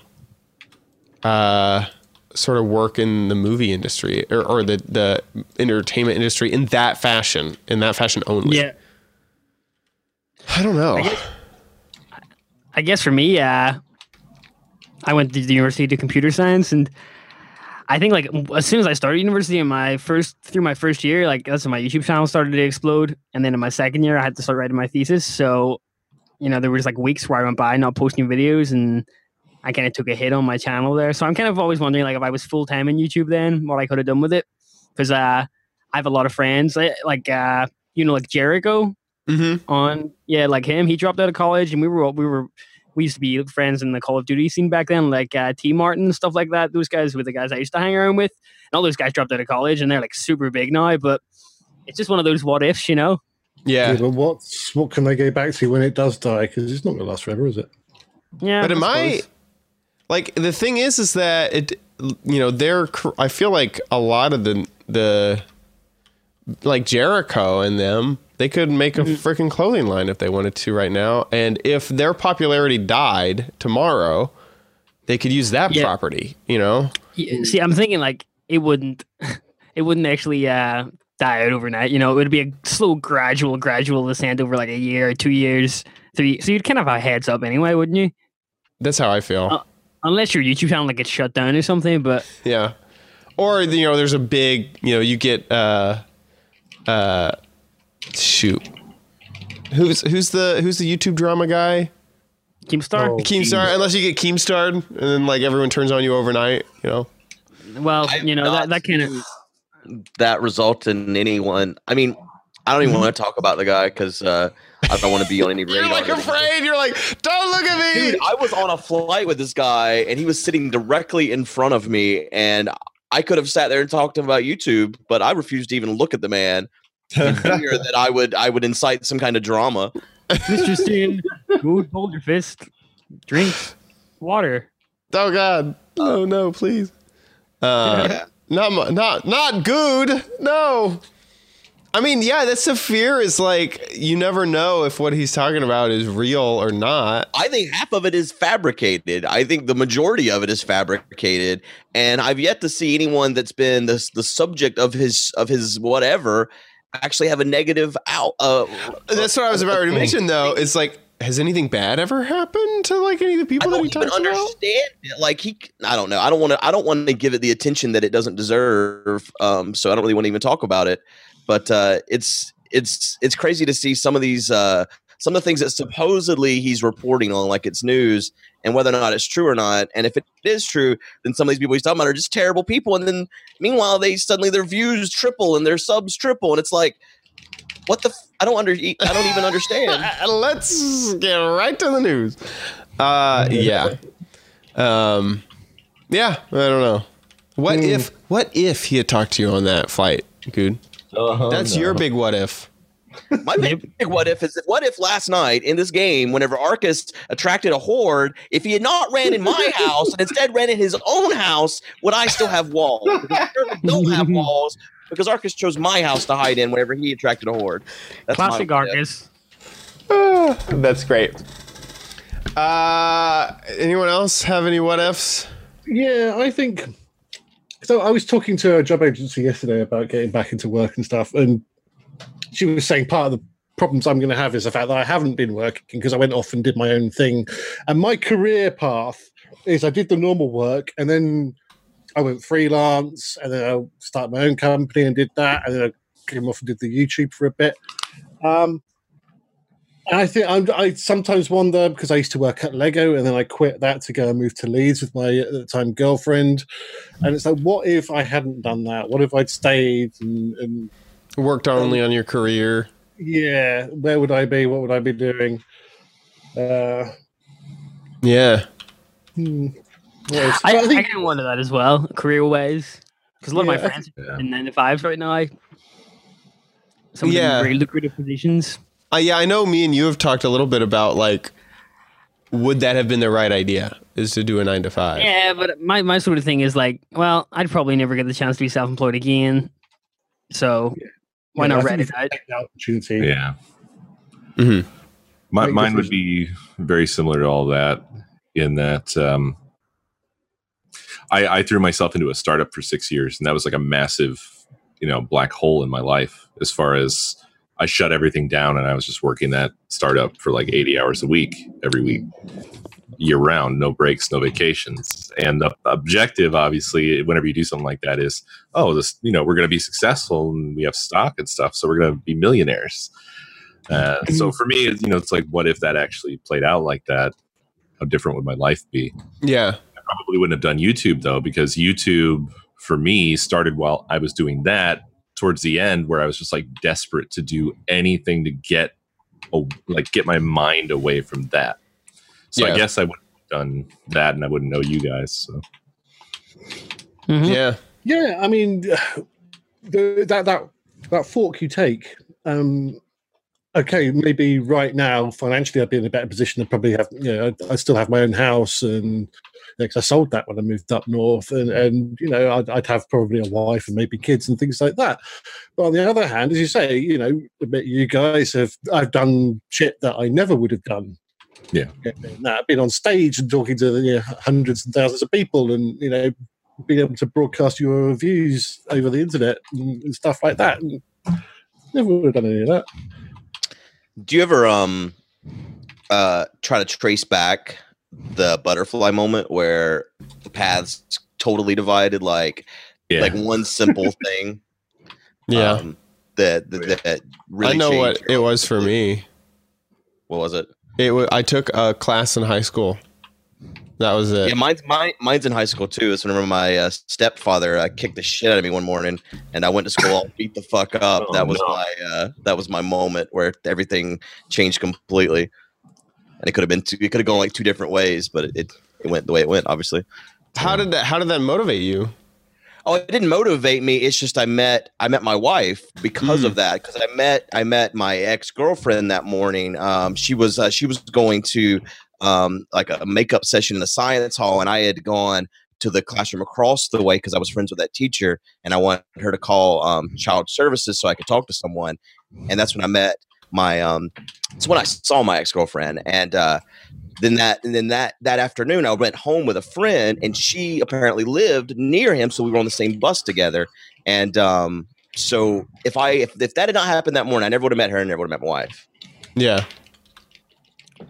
uh, sort of work in the movie industry or, or the the entertainment industry in that fashion, in that fashion only. Yeah. I don't know. I guess for me, uh, I went to the university to do computer science, and I think like as soon as I started university in my first through my first year, like that's when my YouTube channel started to explode, and then in my second year, I had to start writing my thesis. So, you know, there was like weeks where I went by not posting videos, and I kind of took a hit on my channel there. So I'm kind of always wondering like if I was full time in YouTube, then what I could have done with it, because uh, I have a lot of friends like- like uh, you know like Jericho Mm-hmm. on yeah like him. He dropped out of college and we were all- we were we used to be friends in the call of duty scene back then like uh, TmarTn and stuff like that. Those guys were the guys i used to hang around with. And all those guys dropped out of college and they're like super big now but it's just one of those what ifs you know Yeah, Yeah. but what's what can they go back to when it does die? Because it's not going to last forever, is it? yeah But in I my suppose. like the thing is is that it you know they're i feel like a lot of the the like jericho and them they could make a freaking clothing line if they wanted to right now and if their popularity died tomorrow they could use that Yeah. property you know See, I'm thinking like it wouldn't, it wouldn't actually uh, die out overnight. You know, it would be a slow, gradual, gradual descent over like a year, two years, three. So you'd kind of have a heads up anyway, wouldn't you? that's how i feel Uh, Unless your YouTube channel like gets shut down or something. But Yeah. Or you know, there's a big, you know, you get uh uh shoot. Who's who's the who's the YouTube drama guy? Keemstar. Oh. Keemstar, unless you get Keemstarred and then like everyone turns on you overnight, you know. Well, I've you know that that kind of. Seen that result in anyone. I mean, I don't even Mm-hmm. want to talk about the guy because uh, I don't want to be on any radar. You're like afraid. You're like, don't look at me. Dude, I was on a flight with this guy, and he was sitting directly in front of me, and I could have sat there and talked to him about YouTube, but I refused to even look at the man. in fear that I would I would incite some kind of drama. Mr. Steen, food, hold your fist, drink water. Oh God. Oh no, please. Uh, Yeah. Not not not good. No. I mean, yeah, that's the fear. Is like you never know if what he's talking about is real or not. I think half of it is fabricated. I think the majority of it is fabricated, and I've yet to see anyone that's been the the subject of his of his whatever actually have a negative out. Uh, That's what I was about to mention, though. It's like, has anything bad ever happened to like any of the people that he talks about? understand it. Like he, I don't know. I don't want to. I don't want to give it the attention that it doesn't deserve. Um, so I don't really want to even talk about it. But uh, it's it's it's crazy to see some of these uh, some of the things that supposedly he's reporting on, like it's news, and whether or not it's true or not. And if it is true, then some of these people he's talking about are just terrible people. And then meanwhile, they suddenly their views triple and their subs triple, and it's like, what the? F- I don't under. I don't even understand. Let's get right to the news. Uh, yeah. Um, yeah. I don't know. What if? What if he had talked to you on that flight, dude? Oh, That's no. your big what if. My big what if is that what if last night in this game, whenever Arkas attracted a horde, if he had not ran in my house and instead ran in his own house, would I still have walls? Because I currently don't have walls because Arkas chose my house to hide in whenever he attracted a horde. That's my Classic. Arkas. Ah, that's great. Uh, anyone else have any what ifs? Yeah, I think. So I was talking to a job agency yesterday about getting back into work and stuff, and she was saying part of the problems I'm going to have is the fact that I haven't been working because I went off and did my own thing, and my career path is I did the normal work, and then I went freelance, and then I started my own company and did that, and then I came off and did the YouTube for a bit. Um, and I think I'm, I sometimes wonder because I used to work at Lego and then I quit that to go and move to Leeds with my at the time girlfriend. And it's like, what if I hadn't done that? What if I'd stayed and, and Worked only on your career. yeah, where would I be? What would I be doing? Uh, Yeah. hmm, what else? I, But I, kind of wonder that as well, career wise. Because a lot Yeah, of my I friends Yeah. are in nine to fives right now. Some of them Yeah. in very lucrative positions. Uh, yeah, I know me and you have talked a little bit about like, would that have been the right idea? Is to do a nine to five? Yeah, but my, my sort of thing is like, well, I'd probably never get the chance to be self employed again. So why Yeah, not I write think it out? it's an opportunity. Yeah. Mhm. My, mine would be very similar to all that in that um, I, I threw myself into a startup for six years, and that was like a massive, you know, black hole in my life as far as I shut everything down and I was just working that startup for like 80 hours a week every week, year round, no breaks, no vacations. And the objective, obviously, whenever you do something like that, is oh, this, you know, we're going to be successful and we have stock and stuff, so we're going to be millionaires. Uh, so for me, you know, it's like, what if that actually played out like that? How different would my life be? Yeah. Probably wouldn't have done YouTube though, because YouTube for me started while I was doing that. Towards the end, where I was just like desperate to do anything to get, oh, like get my mind away from that. So Yeah. I guess I would have done that, and I wouldn't know you guys. So Mhm. Yeah. Yeah, I mean, the, that that that fork you take. Um, okay, maybe right now financially I'd be in a better position to probably have, you know, I, I still have my own house and because I sold that when I moved up north, and and you know I'd, I'd, have probably a wife and maybe kids and things like that. But on the other hand, as you say, you know, you guys have I've done shit that I never would have done. Yeah, that been on stage and talking to you know, hundreds and thousands of people, and you know, being able to broadcast your views over the internet and, and stuff like that. And never would have done any of that. Do you ever um uh try to trace back the butterfly moment where the paths totally divided like yeah. like one simple thing yeah. um, that, that, that really i know what it was for me. What was it? It was i took a class in high school that was it yeah mine's mine, mine's in high school too it's remember my uh, stepfather uh, kicked the shit out of me one morning and i went to school all beat the fuck up oh, that was no. my uh, that was my moment where everything changed completely and it could have been two, it could have gone like two different ways, but it, it went the way it went. Obviously. How did that? How did that motivate you? Oh, it didn't motivate me. It's just I met I met my wife because mm. of that. Because I met I met my ex girlfriend that morning. Um, she was uh, she was going to um, like a makeup session in the science hall, and I had gone to the classroom across the way because I was friends with that teacher, and I wanted her to call um, child services so I could talk to someone. And that's when I met my um it's when I saw my ex girlfriend, and uh, then that and then that that afternoon I went home with a friend, and she apparently lived near him, so we were on the same bus together. And um, so if I if, if that had not happened that morning, I never would have met her, and never would have met my wife. Yeah.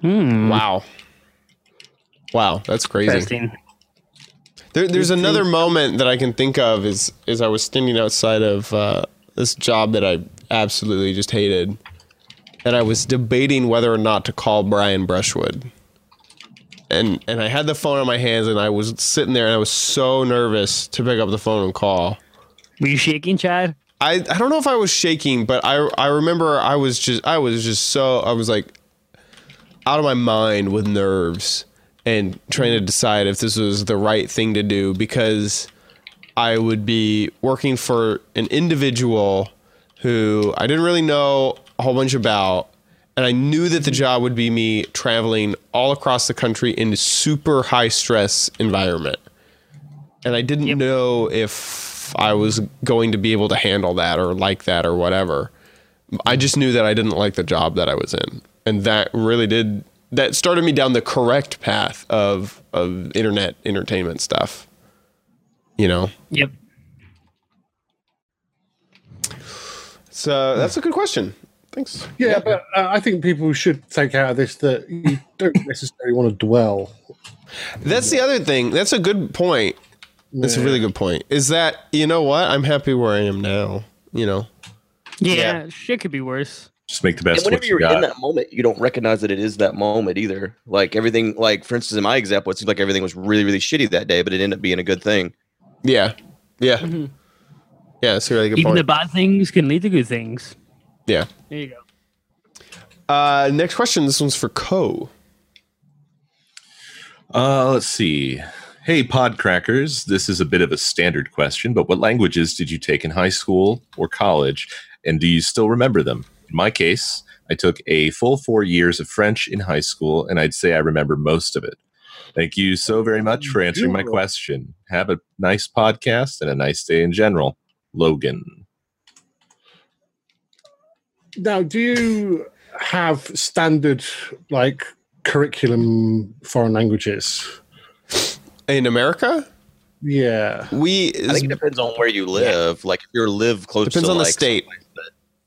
Hmm. Wow. Wow, that's crazy. There, there's another moment that I can think of is is I was standing outside of uh, this job that I absolutely just hated, and I was debating whether or not to call Brian Brushwood. And and I had the phone in my hands and I was sitting there and I was so nervous to pick up the phone and call. Were you shaking, Chad? I, I don't know if I was shaking, but I I remember I was just I was just so I was like out of my mind with nerves and trying to decide if this was the right thing to do because I would be working for an individual who I didn't really know a whole bunch about and I knew that the job would be me traveling all across the country in a super high stress environment. And I didn't yep. know if I was going to be able to handle that or like that or whatever. I just knew that I didn't like the job that I was in. And that really did that started me down the correct path of of internet entertainment stuff. You know? Yep. So that's a good question. Thanks. Yeah, yeah. but uh, I think people should take out of this that you don't necessarily want to dwell. That's the other thing. That's a good point. That's yeah. a really good point. Is that you know what? I'm happy where I am now. You know. Yeah, yeah. shit could be worse. Just make the best. And whenever you're you in that moment, you don't recognize that it is that moment either. Like everything, like for instance, in my example, it seemed like everything was really, really shitty that day, but it ended up being a good thing. Yeah, yeah, mm-hmm. yeah. That's a really good Even point. the bad things can lead to good things. Yeah. There you go. Uh, next question. This one's for Co. Uh, let's see. Hey, Podcrackers. This is a bit of a standard question, but what languages did you take in high school or college, and do you still remember them? In my case, I took a full four years of French in high school, and I'd say I remember most of it. Thank you so very much for answering my question. Have a nice podcast and a nice day in general. Logan. Now, do you have standard like curriculum foreign languages in America? Yeah, we. I think it depends on where you live. Yeah. Like if you live close, depends to, on like, the state.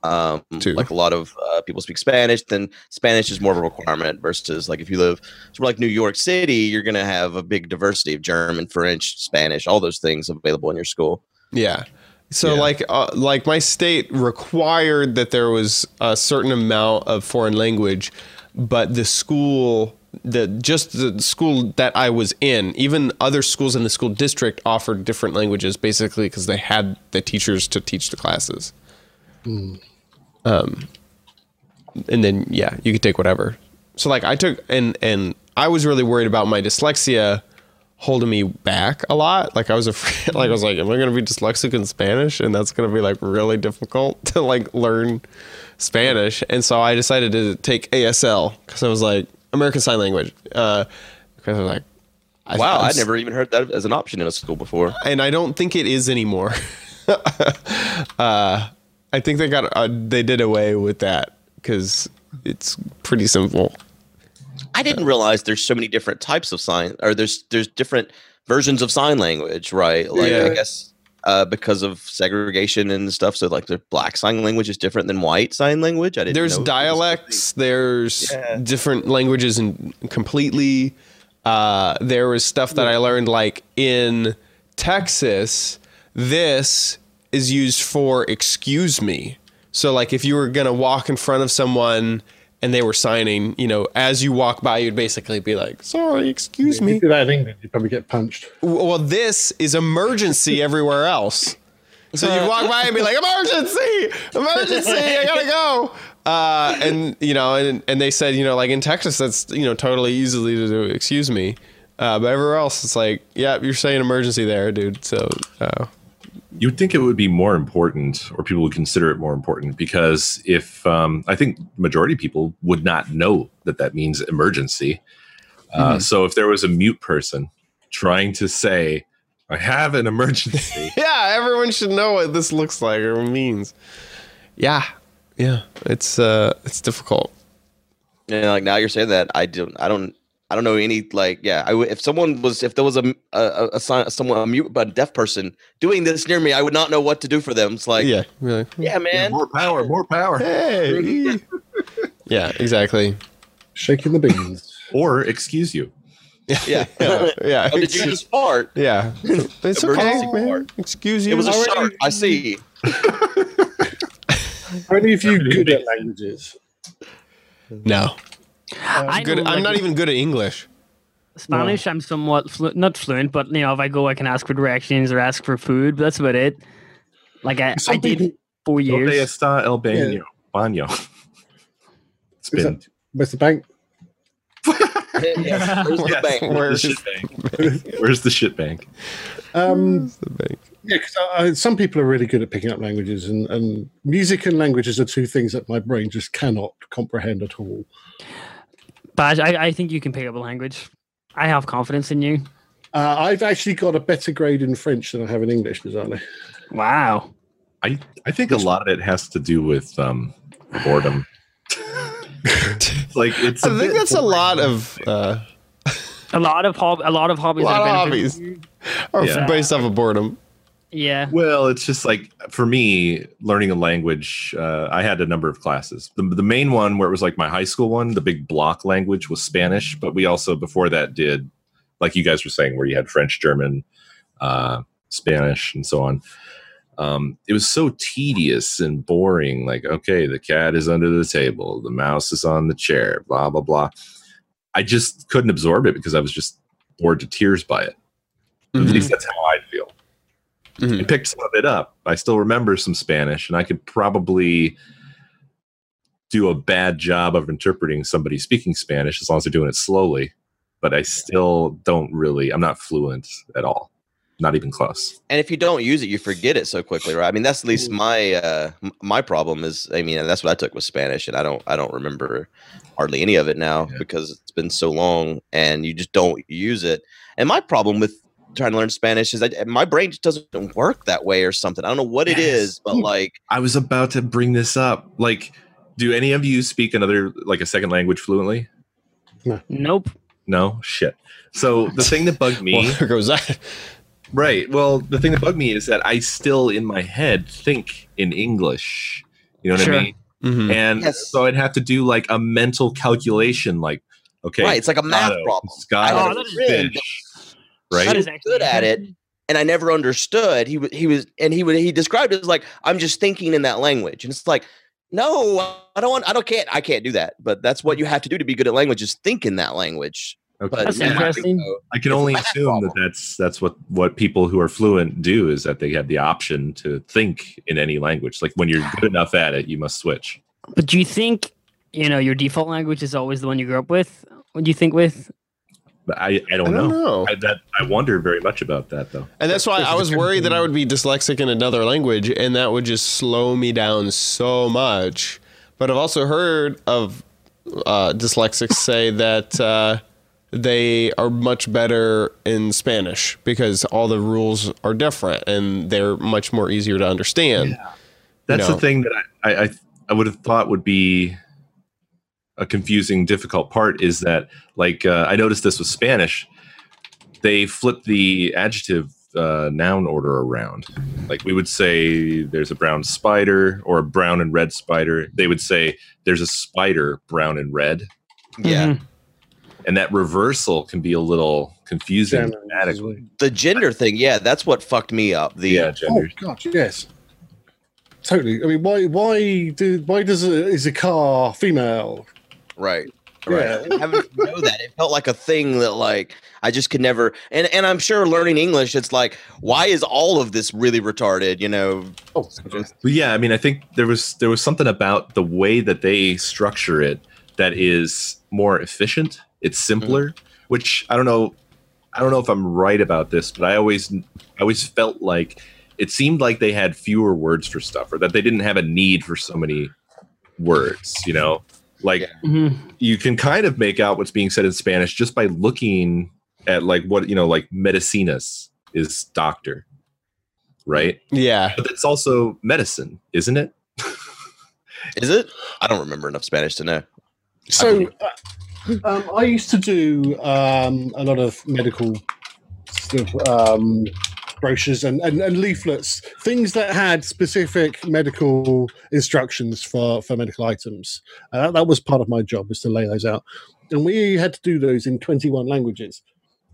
Um, Too. like a lot of uh, people speak Spanish, then Spanish is more of a requirement versus like if you live so like New York City, you're gonna have a big diversity of German, French, Spanish, all those things available in your school. Yeah, so yeah. like uh, like my state required that there was a certain amount of foreign language, but the school the just the school that I was in, even other schools in the school district offered different languages basically because they had the teachers to teach the classes. Mm. Um, and then yeah, you could take whatever. So like I took and and I was really worried about my dyslexia holding me back a lot. Like I was afraid, like I was like, am I going to be dyslexic in Spanish? And that's going to be like really difficult to like learn Spanish. And so I decided to take ASL because I was like, American Sign Language. Uh, because I was like, I, Wow, I I'd never even heard that as an option in a school before. and I don't think it is anymore. uh, I think they got uh, they did away with that because it's pretty simple. I didn't realize there's so many different types of sign, or there's there's different versions of sign language, right? Like Yeah. I guess uh, because of segregation and stuff. So like the black sign language is different than white sign language. I didn't. There's know that dialects. There's Yeah. different languages and completely. Uh, there was stuff that I learned like in Texas. This is used for excuse me. So like if you were gonna walk in front of someone and they were signing, you know, as you walk by, you'd basically be like, "Sorry, excuse If you me." do that in England, you'd probably get punched. Well, this is emergency everywhere else. So you'd walk by and be like, emergency, emergency, I gotta go. Uh, and you know, and, and they said, you know, like in Texas, that's you know totally easily to do. Excuse me, uh, but everywhere else, it's like, yeah, you're saying emergency there, dude. So uh, You would think it would be more important, or people would consider it more important, because if um, I think majority of people would not know that that means emergency. Uh, So if there was a mute person trying to say, "I have an emergency," yeah, everyone should know what this looks like or means. Yeah, yeah, it's uh, it's difficult. And like now you're saying that I don't I don't I don't know any like yeah I would if someone was if there was a a, a, a sign someone a mute but a deaf person doing this near me I would not know what to do for them. It's like yeah, really, yeah, really. man. more power, more power, Hey. yeah, exactly. Shaking the beans. or excuse you. Yeah. Yeah, yeah. Oh, did you just fart? Yeah. It's okay, Emergency man. part. Excuse you. It was a Already- shark. I see. Are any of you good at languages? no. I Good. know, I'm not even good at English. Spanish. I'm somewhat flu- not fluent, but you know, if I go, I can ask for directions or ask for food. But that's about it. Like I, I did people- four Donde years. está el baño? Baño. It's Is been Where's the bank? yeah. Where's the Yes, bank? Where's the shit bank? Where's the shit bank? Um, the bank? yeah, because some people are really good at picking up languages, and, and music and languages are two things that my brain just cannot comprehend at all. But I, I think you can pick up a language. I have confidence in you. Uh, I've actually got a better grade in French than I have in English, bizarrely. Wow. I I think a lot of it has to do with um, boredom. like it's. I a think bit that's a lot of uh, A lot of hob- a lot of hobbies. a hobbies. lot of hobbies are Yeah. based off of boredom. Yeah. Well, it's just like for me, learning a language. Uh, I had a number of classes. The, the main one, where it was like my high school one, the big block language was Spanish. But we also before that did, like you guys were saying, where you had French, German, uh, Spanish, and so on. Um, it was so tedious and boring. Like, okay, the cat is under the table, the mouse is on the chair, blah blah blah. I just couldn't absorb it because I was just bored to tears by it. At Mhm. least that's how I Mhm. I picked some of it up. I still remember some Spanish, and I could probably do a bad job of interpreting somebody speaking Spanish as long as they're doing it slowly. But I still don't really. I'm not fluent at all. Not even close. And if you don't use it, you forget it so quickly, right? I mean, that's at least my uh, my problem is. I mean, that's what I took with Spanish, and I don't I don't remember hardly any of it now Yeah. because it's been so long, and you just don't use it. And my problem with trying to learn Spanish is that my brain just doesn't work that way or something. I don't know what it Yes. is, but like I was about to bring this up. Like, do any of you speak another like a second language fluently? Nope. No, shit. So the thing that bugged me, Well, there goes that. right? Well, the thing that bugged me is that I still in my head think in English. You know what Sure. I mean? Mhm. And Yes. so I'd have to do like a mental calculation, like, okay, right, it's like a math Scotto, problem. Scotto, I had Oh, that is friend fish, that right? That was is good at it, and I never understood. He was he was and he would he described it as like I'm just thinking in that language, and it's like no, I don't want I don't can't I can't do that. But that's what you have to do to be good at language is think in that language. Okay. But That's yeah, interesting. so- I can only assume that that's that's what what people who are fluent do is that they have the option to think in any language. Like when you're good enough at it, you must switch. But do you think you know your default language is always the one you grew up with? What do you think with? But I, I don't, I don't know. know. I, that I wonder very much about that though. And that's why I was worried that I would be dyslexic in another language and that would just slow me down so much. But I've also heard of uh, dyslexics say that uh, they are much better in Spanish because all the rules are different and they're much more easier to understand. That's know. the thing that I, I, I, I would have thought would be a confusing, difficult part is that, like, uh, I noticed this with Spanish. They flip the adjective uh, noun order around. Like, we would say there's a brown spider or a brown and red spider. They would say there's a spider, brown and red. Yeah. Mhm. And that reversal can be a little confusing German, grammatically. The gender thing, yeah, that's what fucked me up. The Yeah, Oh genders. gosh, yes. Totally. I mean, why? Why do? Why does a, is a car female? Right. Yeah. Right. Having to know that it felt like a thing that like I just could never and and I'm sure learning English it's like why is all of this really retarded, you know? Oh, But yeah, I mean, I think there was there was something about the way that they structure it that is more efficient. It's mm-hmm. simpler, which I don't know. I don't know if I'm right about this, but I always I always felt like it seemed like they had fewer words for stuff, or that they didn't have a need for so many words. You know, like Mhm. you can kind of make out what's being said in Spanish just by looking at like what you know, like medicinas is doctor, right? Yeah. But it's also medicine, isn't it? Is it? I don't remember enough Spanish to know. So, uh, um, I used to do um, a lot of medical sort of, um, brochures and, and, and leaflets, things that had specific medical instructions for, for medical items. Uh, that, was part of my job, was to lay those out. And we had to do those in 21 languages.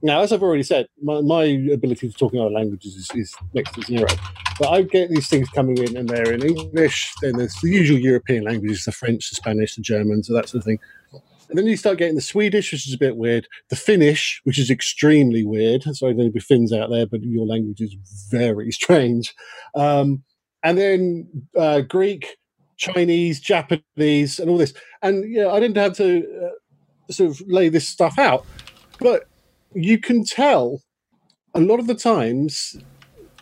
Now, as I've already said, my, my ability to talk in other languages is, is next to zero. But I get these things coming in, and they're in English. Then there's the usual European languages: the French, the Spanish, the German, so that sort of thing. And then you start getting the Swedish, which is a bit weird. The Finnish, which is extremely weird. Sorry, there'll be Finns out there, but your language is very strange. Um, and then uh, Greek, Chinese, Japanese, and all this. And yeah, I didn't have to uh, sort of lay this stuff out, but you can tell a lot of the times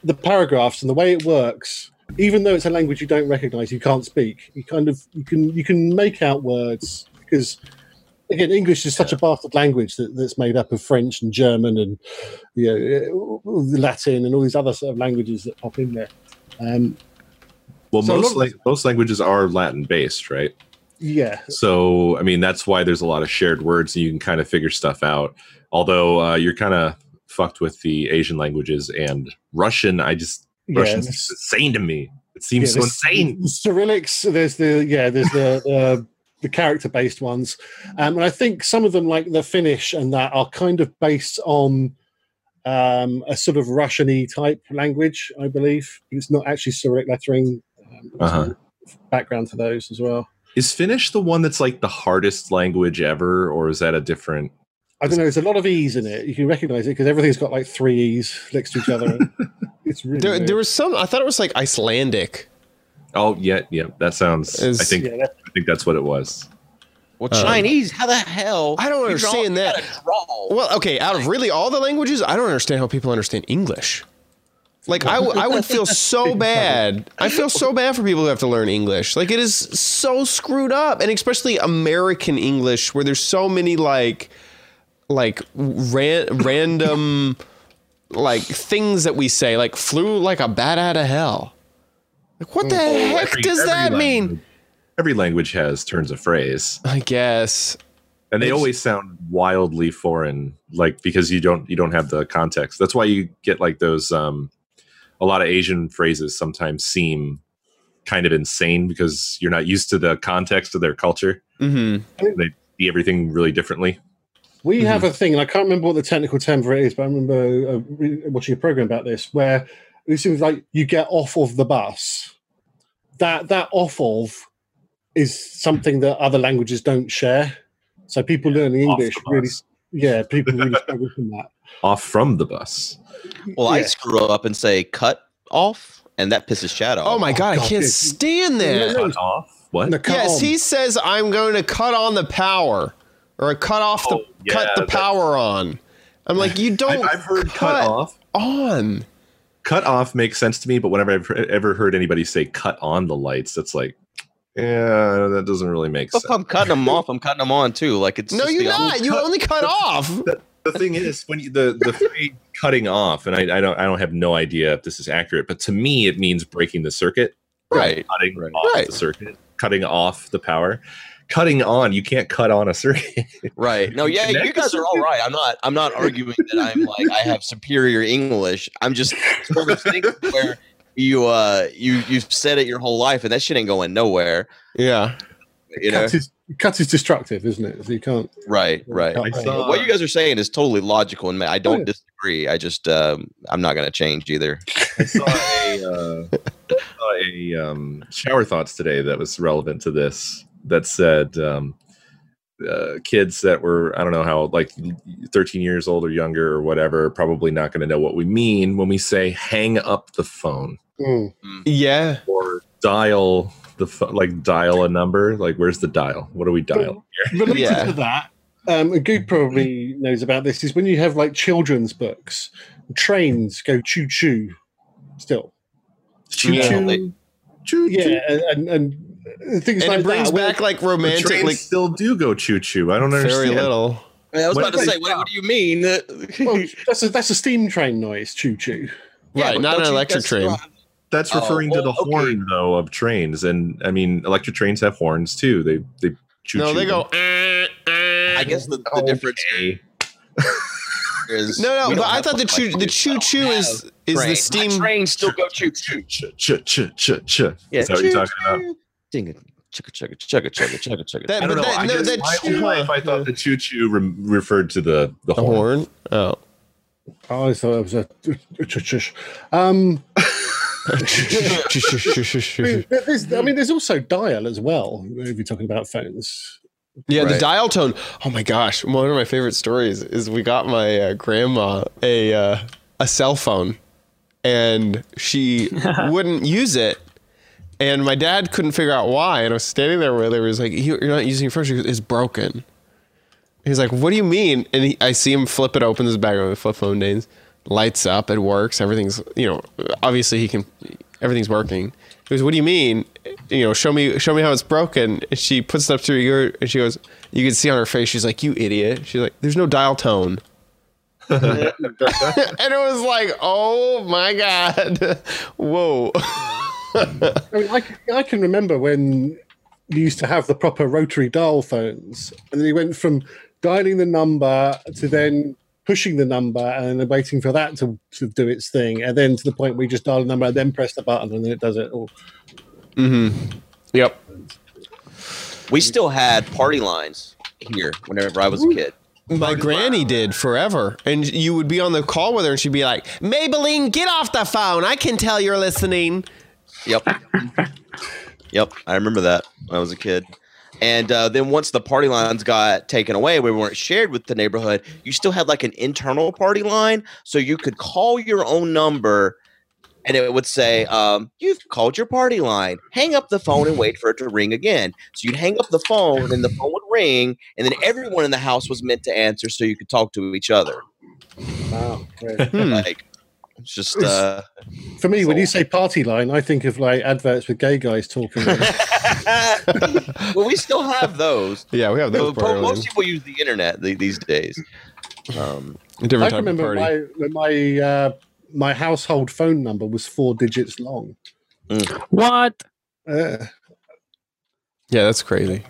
the paragraphs and the way it works even though it's a language you don't recognize you can't speak you kind of you can you can make out words because again english is such a bastard language that, that's made up of french and german and you know, uh, latin and all these other sort of languages that pop in there um, Well, So most most languages are Latin based, right? yeah So, I mean, that's why there's a lot of shared words, and you can kind of figure stuff out. Although uh, you're kind of fucked with the Asian languages and Russian. I just yeah, Russian insane to me. It seems Yeah, so insane. Cyrillics, there's the yeah, there's the the, the character based ones, um, and I think some of them, like the Finnish and that, are kind of based on um, a sort of Russian-y type language, I believe. It's not actually Cyrillic lettering. Um, Uh-huh. Background to those as well. Is Finnish the one that's like the hardest language ever, or is that a different? I don't know. There's a lot of e's in it. You can recognize it because everything's got like three e's next to each other. it's really There, there was some, I thought it was like Icelandic. Oh, yeah, yeah. That sounds. Is- I think yeah, that- I think that's what it was. Well, Uh, Chinese, how the hell? I don't you draw- understand that. Well, okay, out of really all the languages, I don't understand how people understand English. Like I, w- I would feel so bad. I feel so bad for people who have to learn English. Like it is so screwed up, and especially American English, where there's so many like, like ran- random, like things that we say, like flew like a bat out of hell. Like what the heck Every- does every that mean? Language- Every language has turns of phrase. I guess. and they It's- always sound wildly foreign like because you don't you don't have the context that's why you get like those um a lot of asian phrases sometimes seem kind of insane because you're not used to the context of their culture hmm they see everything really differently We have a thing, and I can't remember what the technical term for it is, but I remember uh, re- watching a program about this where it seems like you get off of the bus. That that off of is something that other languages don't share. So people learning English really, yeah, people really struggle from that. off from the bus well, I Yeah. screw up and say cut off, and that pisses Chad off. Oh my oh, god, I God, can't dude. stand that. Cut off what No, cut Yes, on. he says I'm going to cut on the power or cut off the Oh, yeah, cut the power on. I'm like, you don't. I've, I've heard cut off. on. Cut off makes sense to me, but whenever I've ever heard anybody say cut on the lights, that's like, yeah, that doesn't really make If sense. I'm cutting them off, I'm cutting them on too. Like it's No, just you're the not. You only cut off. the thing is when you, the the phrase cutting off and I, I don't i don't have no idea if this is accurate but to me it means breaking the circuit Right. cutting Right. off Right. the circuit cutting off the power cutting on you can't cut on a circuit Right. No, yeah, you guys are all right I'm not I'm not arguing that I'm like I have superior English. I'm just it's one of those things where you uh you you've said it your whole life and that shit ain't going nowhere. Yeah. You know? Cut is, cut is destructive, isn't it? So you can't. Right, right. I saw- what you guys are saying is totally logical and I don't Yeah. disagree. I just um I'm not gonna change either. i saw a, uh, I saw a um, shower thoughts today that was relevant to this that said um, uh, kids that were i don't know how like 13 years old or younger or whatever probably not going to know what we mean when we say hang up the phone Mm. Yeah. or dial the like dial a number like where's the dial what do we dial Related Yeah. to that, um, and Guude probably knows about this, is when you have like children's books, trains go choo choo still. choo Yeah. choo choo Yeah, and, and, and things And like it brings that. back like the romantic, trains like still do go choo choo i don't very understand Very little. I was When about to say, what, what do you mean? well, that's a that's a steam train noise, choo choo. Yeah, right, but not an electric train. still have- that's Oh, referring to the okay. horn though of trains and i mean electric trains have horns too they they choo No, they go. "Eh, eh." I guess the, the Okay. difference is No, no, we but I thought the to choo like the this. choo I choo don't is have is the train. My steam. trains still go choo choo. ch ch ch ch ch Yeah. is that what you're talking about Ding it. Chugga chugga chugga chugga chugga chugga. That- I don't but know. that- I no, guess that my choo- whole life I thought the choo choo re- referred to the the The horn. horn. Oh. Oh, I thought it was a. Um, there's, I mean, there's also dial as well. If you're talking about phones, Yeah, the dial tone. Oh my gosh, one of my favorite stories is we got my uh, grandma a uh, a cell phone, and she wouldn't use it, and my dad couldn't figure out why. And I was standing there with her. He was like, "You- "You're not using your phone. She goes, It's broken." He's like, "What do you mean?" And he, I see him flip it open. This is back on the flip phone days. Lights up. It works. Everything's you know. Obviously, he can. Everything's working. He goes, "What do you mean? You know, show me, show me how it's broken." And she puts it up to her ear, and she goes, "You can see on her face." She's like, "You idiot!" She's like, "There's no dial tone." and it was like, "Oh my god, whoa!" I mean, I, I can remember when you used to have the proper rotary dial phones, and then you went from dialing the number to then pushing the number and then waiting for that to, to do its thing, and then to the point where you just dial the number and then press the button and then it does it all. Mm-hmm. yep. We still had party lines here whenever I was a kid. My granny did forever. And you would be on the call with her and she'd be like, Maybelline, get off the phone. I can tell you're listening. Yep. yep. I remember that when I was a kid. And uh, then once the party lines got taken away, we weren't shared with the neighborhood. You still had like an internal party line, so you could call your own number, and it would say, um, "You've called your party line. Hang up the phone and wait for it to ring again." So you'd hang up the phone, and the phone would ring, and then everyone in the house was meant to answer, so you could talk to each other. Wow. Hmm. Like, it's just uh, For me, when you say party line, I think of like adverts with gay guys talking. well, we still have those. Yeah, we have those party most lines. people use the internet these days. Um, A different I type can of remember party. my when my uh, my household phone number was four digits long. What? Uh, Yeah, that's crazy.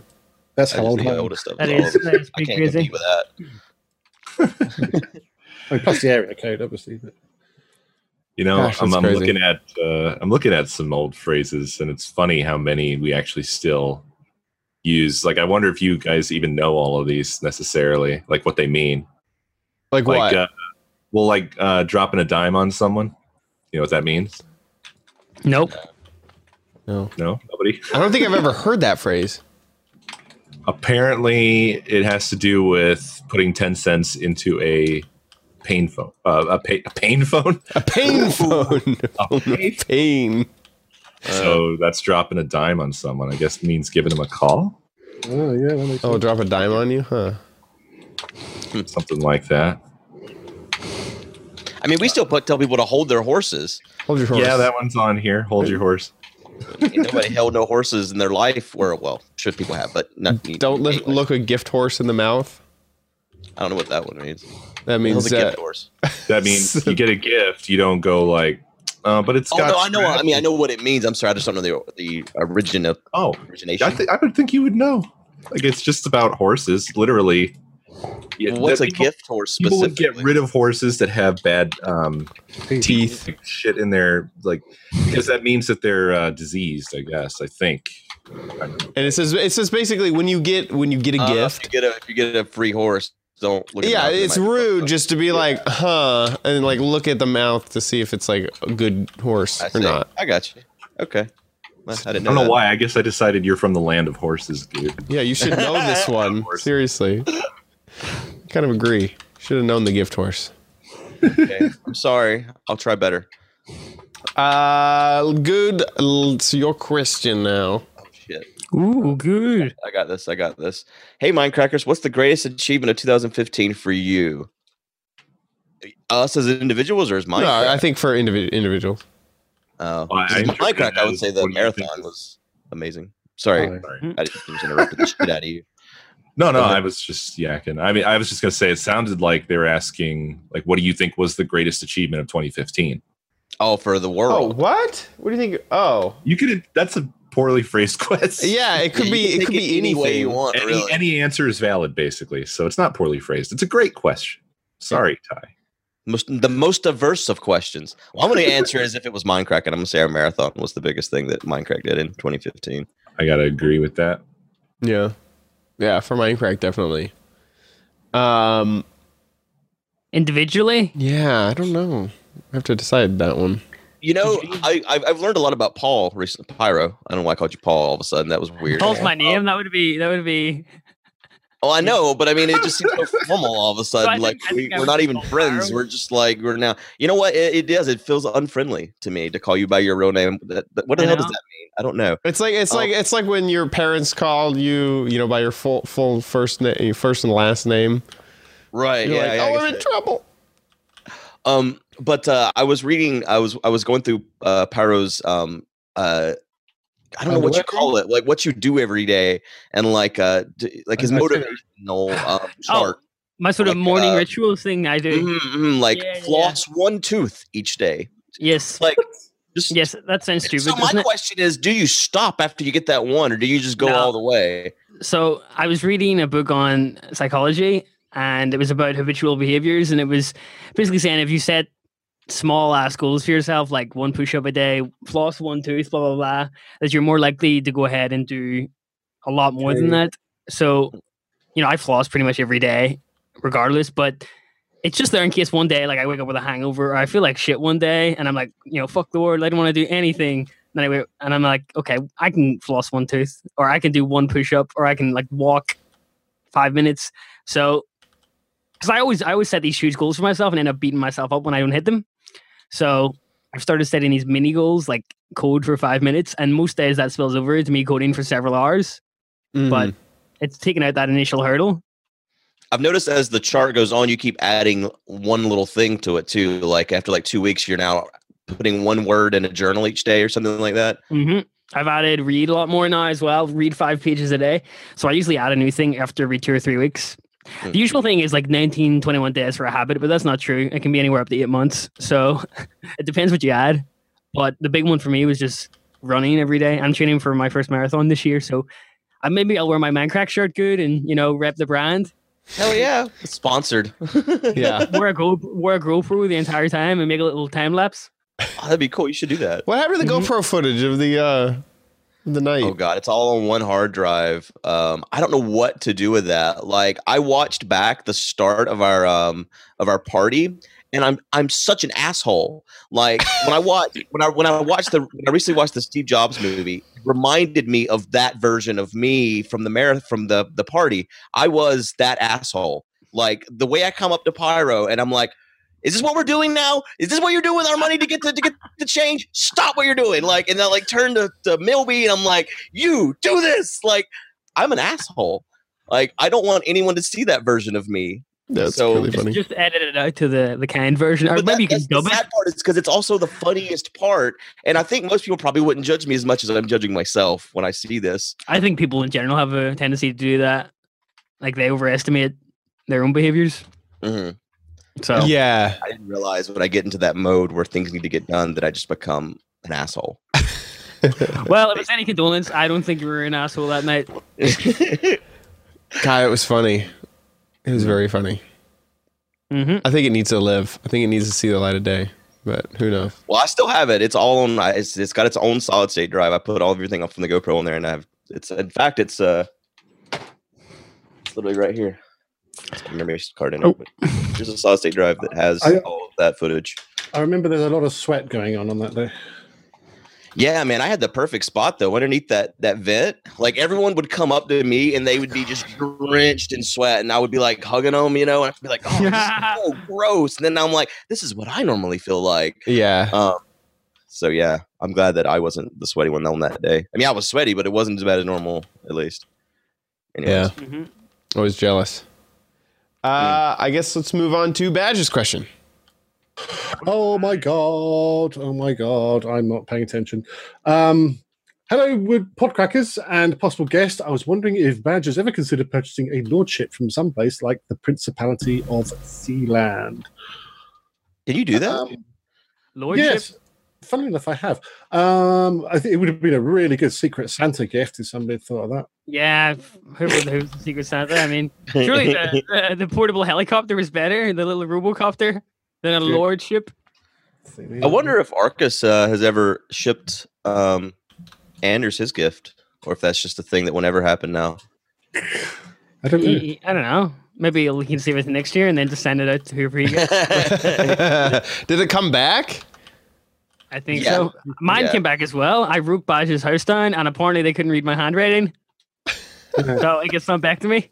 that's that how is old the I oldest of That all. is- that is I can't crazy. compete with that. I mean, plus the area code, obviously. But You know, Gosh, I'm, I'm looking at uh, I'm looking at some old phrases, and it's funny how many we actually still use. Like, I wonder if you guys even know all of these necessarily, like what they mean. Like, Like, what? uh, well, like uh, dropping a dime on someone. You know what that means? Nope. no. No, nobody. I don't think I've ever heard that phrase. Apparently, it has to do with putting ten cents into a pain phone. Uh, a, pay, a pain phone. A pain phone. oh, no, pain. so that's dropping a dime on someone. I guess means giving them a call, oh yeah, that makes Oh, sense. drop a dime on you? Huh. something like that. I mean, we still put tell people to hold their horses. Hold your horse. Yeah, that one's on here. Hold your horse. Nobody held no horses in their life. Where well, should people have, but not. Don't li- anyway. look a gift horse in the mouth. I don't know what that one means. That Hell's means a uh, gift horse. That means you get a gift. You don't go like, uh, but it's Oh got. no, I know. I mean, I know what it means. I'm sorry, I just don't know the the origin of Oh, origination. I, th- I would think you would know. Like it's just about horses, literally. Yeah, What's a people- gift horse People would get rid of horses that have bad um, teeth. shit in their like because that means that they're uh, diseased. I guess. I think. And it says it says basically when you get when you get a Uh, If gift. you get a if you get a free horse, don't look. At Yeah, mouth, it's might rude just to be like, huh, and like look at the mouth to see if it's like a good horse. I or see. not. I got you. Okay. Well, I I didn't know. don't know that. why. I guess I decided you're from the land of horses, dude. Yeah, you should know this one. horse. Seriously. Kind of agree. Should have known the gift horse. Okay. I'm sorry. I'll try better. Uh, good. L- So your question now. Oh shit. Ooh, good. I got this. I got this. Hey, Mindcrackers, what's the greatest achievement of 2015 for you? Uh, us as individuals or as Mindcrack? No, I think for individ- individuals. Oh, Well, I Mindcrack. I would say the what do you marathon was amazing. Sorry, oh, Sorry. I just interrupted the shit out of you. No, no, I was just yakking. I mean, I was just gonna say it sounded like they were asking, like, what do you think was the greatest achievement of 2015? Oh, for the oh, world. Oh, what? What do you think? Oh, You could. That's a poorly phrased question. yeah. It could be. It could be any way you want. Any, really. any answer is valid, basically. So it's not poorly phrased. It's a great question. Sorry, Ty. most, the most diverse of questions. Well, I'm going to answer as if it was Mindcrack, and I'm going to say our marathon was the biggest thing that Mindcrack did in 2015. I gotta agree with that. Yeah, yeah. For Mindcrack, definitely. Um. Individually, Yeah, I don't know. I have to decide that one. You know, I, I've, I've learned a lot about Paul recently. Pyro. I don't know why I called you Paul all of a sudden. That was weird. Paul's my name. That would be. That would be. Oh, I know, but I mean, it just seems so formal all of a sudden. think- like I we, think I we're not even friends. Pyro. We're just like we're now. You know what? It, it does. It feels unfriendly to me to call you by your real name. That, that- what the I hell does that mean? I don't know. It's like it's Oh. like it's like when your parents call you, you know, by your full full first name, first and last name. Right? You're yeah. like, yeah, oh, guess I'm in that- trouble. Um, but uh, I was reading. I was I was going through uh, Pyro's. Um, uh, I don't know what you call it. Like what you do every day, and like uh, d- like his I- I see that. motivational um, chart. My sort of Like, morning uh, rituals thing I do. Mhm, like Yeah, yeah. floss one tooth each day. Yes. Like just Yes, that sounds stupid, So my it? question is, do you stop after you get that one, or do you just go No. all the way? So I was reading a book on psychology, and it was about habitual behaviors, and it was basically saying if you set small ass goals for yourself, like one push up a day, floss one tooth, blah blah blah, that you're more likely to go ahead and do a lot more than that. So, you know, I floss pretty much every day, regardless, but. It's just there in case one day, like I wake up with a hangover, or I feel like shit one day, and I'm like, you know, fuck the world, I don't want to do anything. Then I wait, and I'm like, okay, I can floss one tooth, or I can do one push up, or I can like walk five minutes. So, because I always I always set these huge goals for myself and end up beating myself up when I don't hit them. So I've started setting these mini goals, like code for five minutes, and most days that spills over to me coding for several hours. Mm. But it's taken out that initial hurdle. I've noticed as the chart goes on, you keep adding one little thing to it too. Like after like two weeks, you're now putting one word in a journal each day or something like that. hmm I've added read a lot more now as well. Read five pages a day. So I usually add a new thing after every two or three weeks. Hmm. The usual thing is like 19, 21 days for a habit, but that's not true. It can be anywhere up to eight months. So it depends what you add. But the big one for me was just running every day. I'm training for my first marathon this year. So I, maybe I'll wear my Mindcrack shirt good and, you know, rep the brand. Hell yeah, sponsored. yeah. Wear a, Go, wear a GoPro the entire time and make a little time lapse. Oh, that'd be cool. You should do that. What happened to the Mhm. GoPro footage of the uh the night? Oh god, it's all on one hard drive. Um, I don't know what to do with that. Like I watched back the start of our um of our party, and I'm I'm such an asshole. Like when I watch when I when I watched the when I recently watched the Steve Jobs movie, it reminded me of that version of me from the marathon from the the party. I was that asshole. Like the way I come up to Pyro and I'm like. Is this what we're doing now? Is this what you're doing with our money to get the to get the change? Stop what you're doing. Like, and then like turn to, to Milby and I'm like, you do this. Like, I'm an asshole. Like, I don't want anyone to see that version of me. That's So- really funny. just edit it out to the the canned version, or But maybe you that- can that's the dub it. sad part is because it's also the funniest part, and I think most people probably wouldn't judge me as much as I'm judging myself when I see this. I think people in general have a tendency to do that. Like they overestimate their own behaviors. Mhm. So yeah. I didn't realize when I get into that mode where things need to get done that I just become an asshole. well, if it's any condolence, I don't think you were an asshole that night. God, it was funny. It was very funny. hmm I think it needs to live. I think it needs to see the light of day. But who knows? well, I still have it. It's all on. It's, it's got its own solid state drive. I put all of everything up from the GoPro on there, and I have. It's in fact, it's uh, it's literally right here. It's got a memory card in it. Oh. But there's a solid state drive that has I- all of that footage. I remember there's a lot of sweat going on on that day. Yeah, man, I had the perfect spot though, underneath that that vent. Like everyone would come up to me and they would be just drenched in sweat, and I would be like hugging them, you know, and I'd be like, "Oh, this is so gross." And then I'm like, "This is what I normally feel like." Yeah. Um, so yeah, I'm glad that I wasn't the sweaty one on that day. I mean, I was sweaty, but it wasn't as bad as normal, at least. Anyways. Yeah. hmm I was jealous. Uh, I guess let's move on to Badge's question. Oh my god! Oh my god! I'm not paying attention. Um, hello, wood podcrackers and possible guest. I was wondering if Badge has ever considered purchasing a lordship from some place like the Principality of Sealand. Can you do that? Um, Lordship. yes. Funnily enough, I have. Um, I think it would have been a really good secret Santa gift if somebody had thought of that. Yeah, who was who's the Secret Santa? I mean, surely the, the, the portable helicopter was better, the little robocopter, than a Yeah. lordship. I wonder if Arkas uh, has ever shipped um, Anders his gift, or if that's just a thing that will never happen now. I don't know. He- I don't know. Maybe he can save it next year and then just send it out to whoever he gets. Did it come back? I think Yeah. so. Mine Yeah. came back as well. I wrote Badge's house down, and apparently they couldn't read my handwriting, so it gets sent back to me.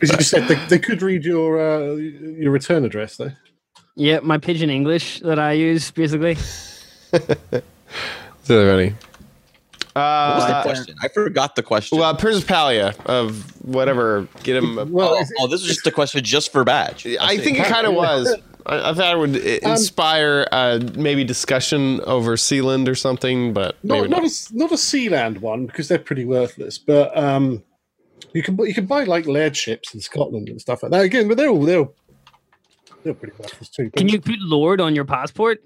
As you said, they, they could read your uh, your return address though. Yeah, my pigeon English that I use basically. It's really funny. What was the Uh, question? I forgot the question. well, Principalia of whatever. Get him. a- Well, oh, it's- oh, this was just a question just for badge. I think it kind of was. I, I thought it would i- inspire uh, maybe discussion over Sealand or something, but maybe not not. not a, not a Sealand one because they're pretty worthless. But um, you can you can buy like laird ships in Scotland and stuff like that. Again, but they're all they're all- they're pretty worthless too. Can you put Lord on your passport?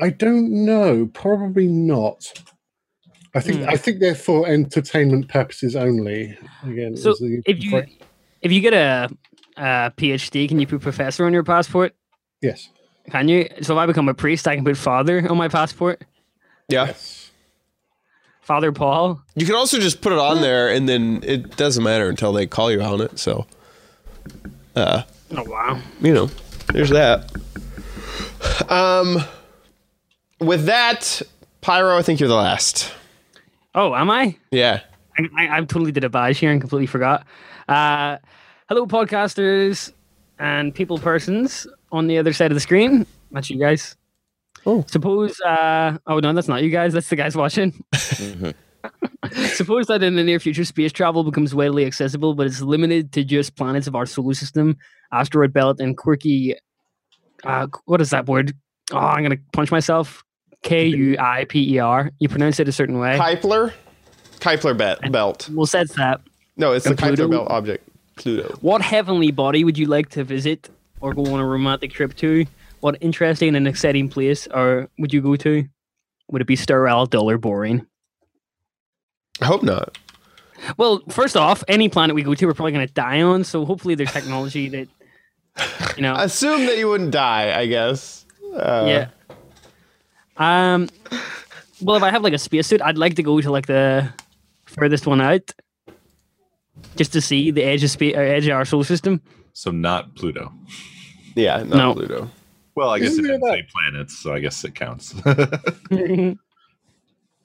I don't know. Probably not. I think Hmm. I think they're for entertainment purposes only. Again, So the- if you if you get a, a PhD, can you put professor on your passport? yes, Can you? So if I become a priest, I can put father on my passport. Yeah. yes. Father Paul. You can also just put it on there, and then it doesn't matter until they call you on it. So, uh, Oh wow. you know, there's that. Um, with that, Pyro, I think you're the last. Oh, am I? Yeah. I, I, I totally did a badge here and completely forgot. Uh, hello, podcasters and people persons on the other side of the screen. That's you guys. Oh. Suppose, uh, oh no, that's not you guys. That's the guys watching. Mhm. Suppose that in the near future, space travel becomes widely accessible, but it's limited to just planets of our solar system, asteroid belt, and quirky. Uh, what is that word? Oh, I'm gonna punch myself. K U I P E R. You pronounce it a certain way. Kepler? Kepler bet, belt. Well, says that. No, it's the And Kepler Pluto? belt object. Pluto. What heavenly body would you like to visit or go on a romantic trip to? What interesting and exciting place or would you go to? Would it be sterile, dull, or boring? I hope not. Well, first off, any planet we go to, we're probably going to die on. So hopefully, there's technology that you know. Assume that you wouldn't die, I guess. Uh, yeah. Um. Well, if I have like a spacesuit, I'd like to go to like the furthest one out, just to see the edge of space, or edge of our solar system. So not Pluto. Yeah, not No. Pluto. Well, I guess Isn't it there didn't say planets, so I guess it counts.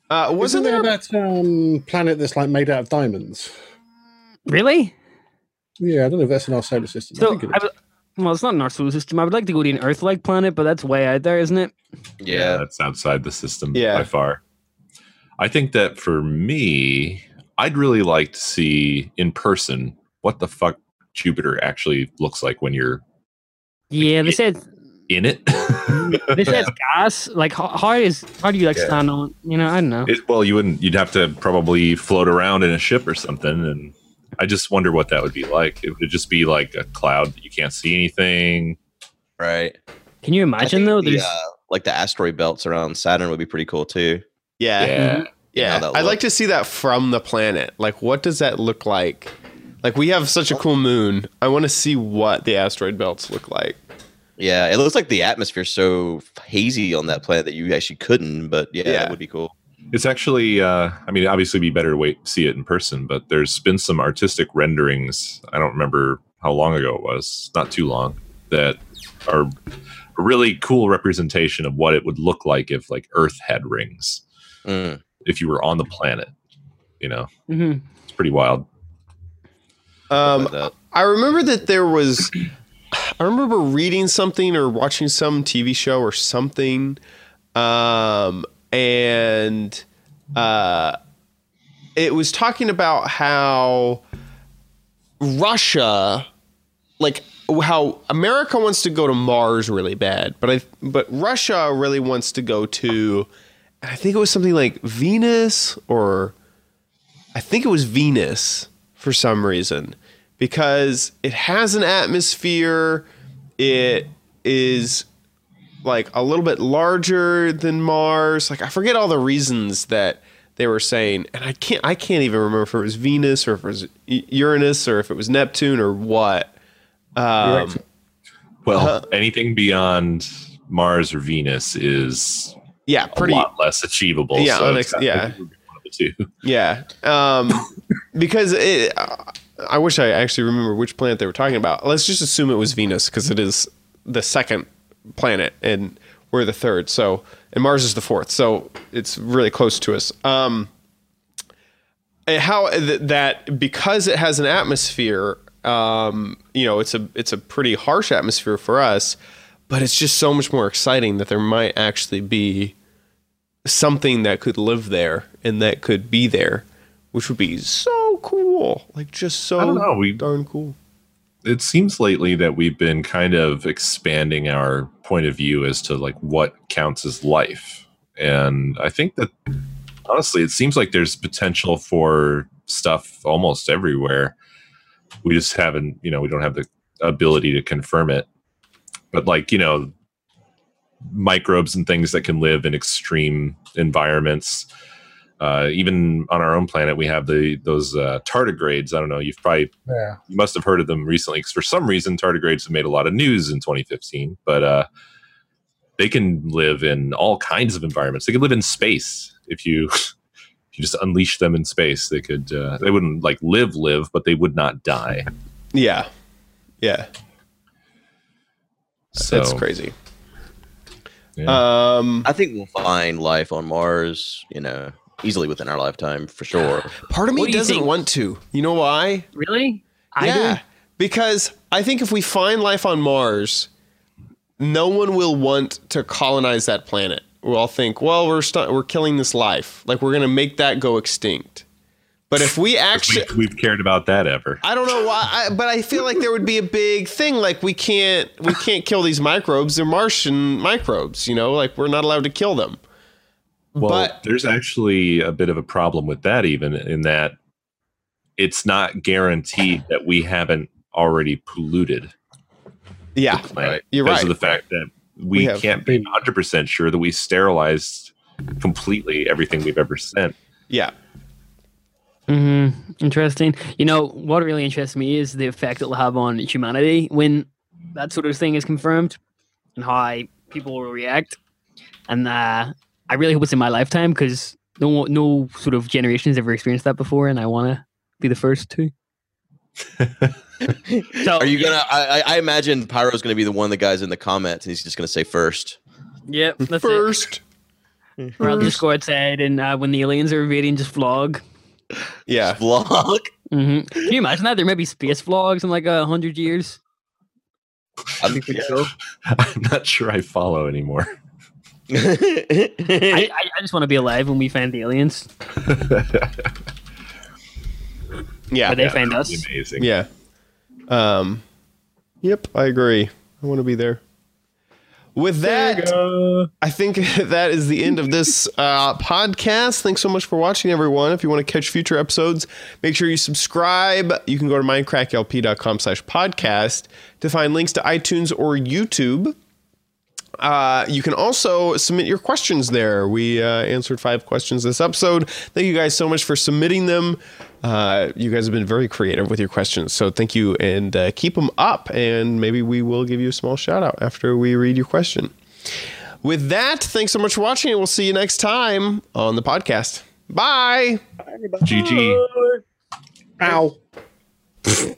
Uh, Wasn't wasn't there there? that um, planet that's like made out of diamonds? really? Yeah, I don't know if that's in our solar system. I So, think it I would- well, it's not in our solar system. I would like to go to an Earth-like planet, but that's way out there, isn't it? Yeah. that's outside the system Yeah. by far. I think that for me, I'd really like to see in person what the fuck Jupiter actually looks like when you're Yeah, they said in it. they said gas. Like how, how is how do you like Yeah. stand on? You know, I don't know. It, well, you wouldn't. You'd have to probably float around in a ship or something, and I just wonder what that would be like. It would just be like a cloud that you can't see anything. Right. Can you imagine though? the, There's uh, like the asteroid belts around Saturn would be pretty cool too. Yeah. Yeah, Yeah. how that I'd like to see that from the planet. Like, what does that look like? Like, we have such a cool moon. I want to see what the asteroid belts look like. Yeah, it looks like the atmosphere's so hazy on that planet that you actually couldn't. But yeah, Yeah. that would be cool. it's actually. Uh, I mean, obviously, it'd be better to wait see it in person. But there's been some artistic renderings. I don't remember how long ago it was. Not too long. That are a really cool representation of what it would look like if like Earth had rings. Mm. If you were on the planet, you know, Mhm. it's pretty wild. Um, like. I remember that there was. I remember reading something or watching some TV show or something, um, and uh, it was talking about how Russia, like how America wants to go to Mars really bad, but I but Russia really wants to go to. I think it was something like Venus or I think it was Venus for some reason because it has an atmosphere. It is like a little bit larger than Mars. Like I forget all the reasons that they were saying, and I can't I can't even remember if it was Venus or if it was Uranus or if it was Neptune or what. Um, Well, Uh-huh. anything beyond Mars or Venus is yeah, a pretty. lot less achievable. Yeah, so unex- yeah. one of the two. Yeah, um, because it, I wish I actually remember which planet they were talking about. Let's just assume it was Venus because it is the second planet and we're the third. So and Mars is the fourth. So it's really close to us. Um, how th- that because it has an atmosphere, um, you know, it's a it's a pretty harsh atmosphere for us, but it's just so much more exciting that there might actually be something that could live there and that could be there, which would be so cool. Like just so I don't know. We darn cool. it seems lately that we've been kind of expanding our point of view as to like what counts as life, and I think that honestly, it seems like there's potential for stuff almost everywhere. We just haven't, you know, we don't have the ability to confirm it. But like, you know, microbes and things that can live in extreme environments. Uh, even on our own planet, we have the those uh, tardigrades. I don't know. You've probably Yeah. you must have heard of them recently because for some reason tardigrades have made a lot of news in 2015. But uh, they can live in all kinds of environments. They could live in space if you if you just unleash them in space. They could. Uh, they wouldn't like live live, but they would not die. Yeah. Yeah. So That's crazy. yeah. Um I think we'll find life on Mars. You know, easily within our lifetime for sure. part of me do doesn't think? want to. You know why? Really? I yeah. do. Because I think if we find life on Mars, no one will want to colonize that planet. We'll all think, well, we're stu- we're killing this life. Like we're going to make that go extinct. But if we actually we, we've cared about that ever. I don't know why, I, but I feel like there would be a big thing. Like we can't, we can't kill these microbes. They're Martian microbes. You know, like we're not allowed to kill them. Well, but there's actually a bit of a problem with that, even in that it's not guaranteed that we haven't already polluted yeah, planet You're because right. Because of the fact that we, We have can't be 100% sure that we sterilized completely everything we've ever sent. yeah, hmm Interesting. You know what really interests me is the effect it'll have on humanity when that sort of thing is confirmed, and how people will react. And uh, I really hope it's in my lifetime because no one- no sort of generation has ever experienced that before, and I want to be the first to. so Are you gonna? I, I- I imagine Pyro's gonna be the one of the guys in the comments, and he's just gonna say first. Yep, that's it. first. Or I'll just go outside and uh, when the aliens are invading, just vlog. Yeah, Vlog. hmm Can you imagine that? There may be space vlogs in like a hundred years. I think so. I'm not sure I follow anymore. I, I, I just want to be alive when we find the aliens. Yeah. Where they Yeah, found that'd us. Amazing. Yeah. Um, yep, I agree. I want to be there. With that, I think that is the end of this uh, podcast. Thanks so much for watching, everyone. If you want to catch future episodes, make sure you subscribe. You can go to mindcracklp.com slash podcast to find links to iTunes or YouTube. Uh, you can also submit your questions there. We uh, answered five questions this episode. Thank you guys so much for submitting them. Uh, you guys have been very creative with your questions, so thank you and uh, keep them up. And maybe we will give you a small shout out after we read your question. With that, thanks so much for watching, and we'll see you next time on the podcast. Bye. GG. Ow.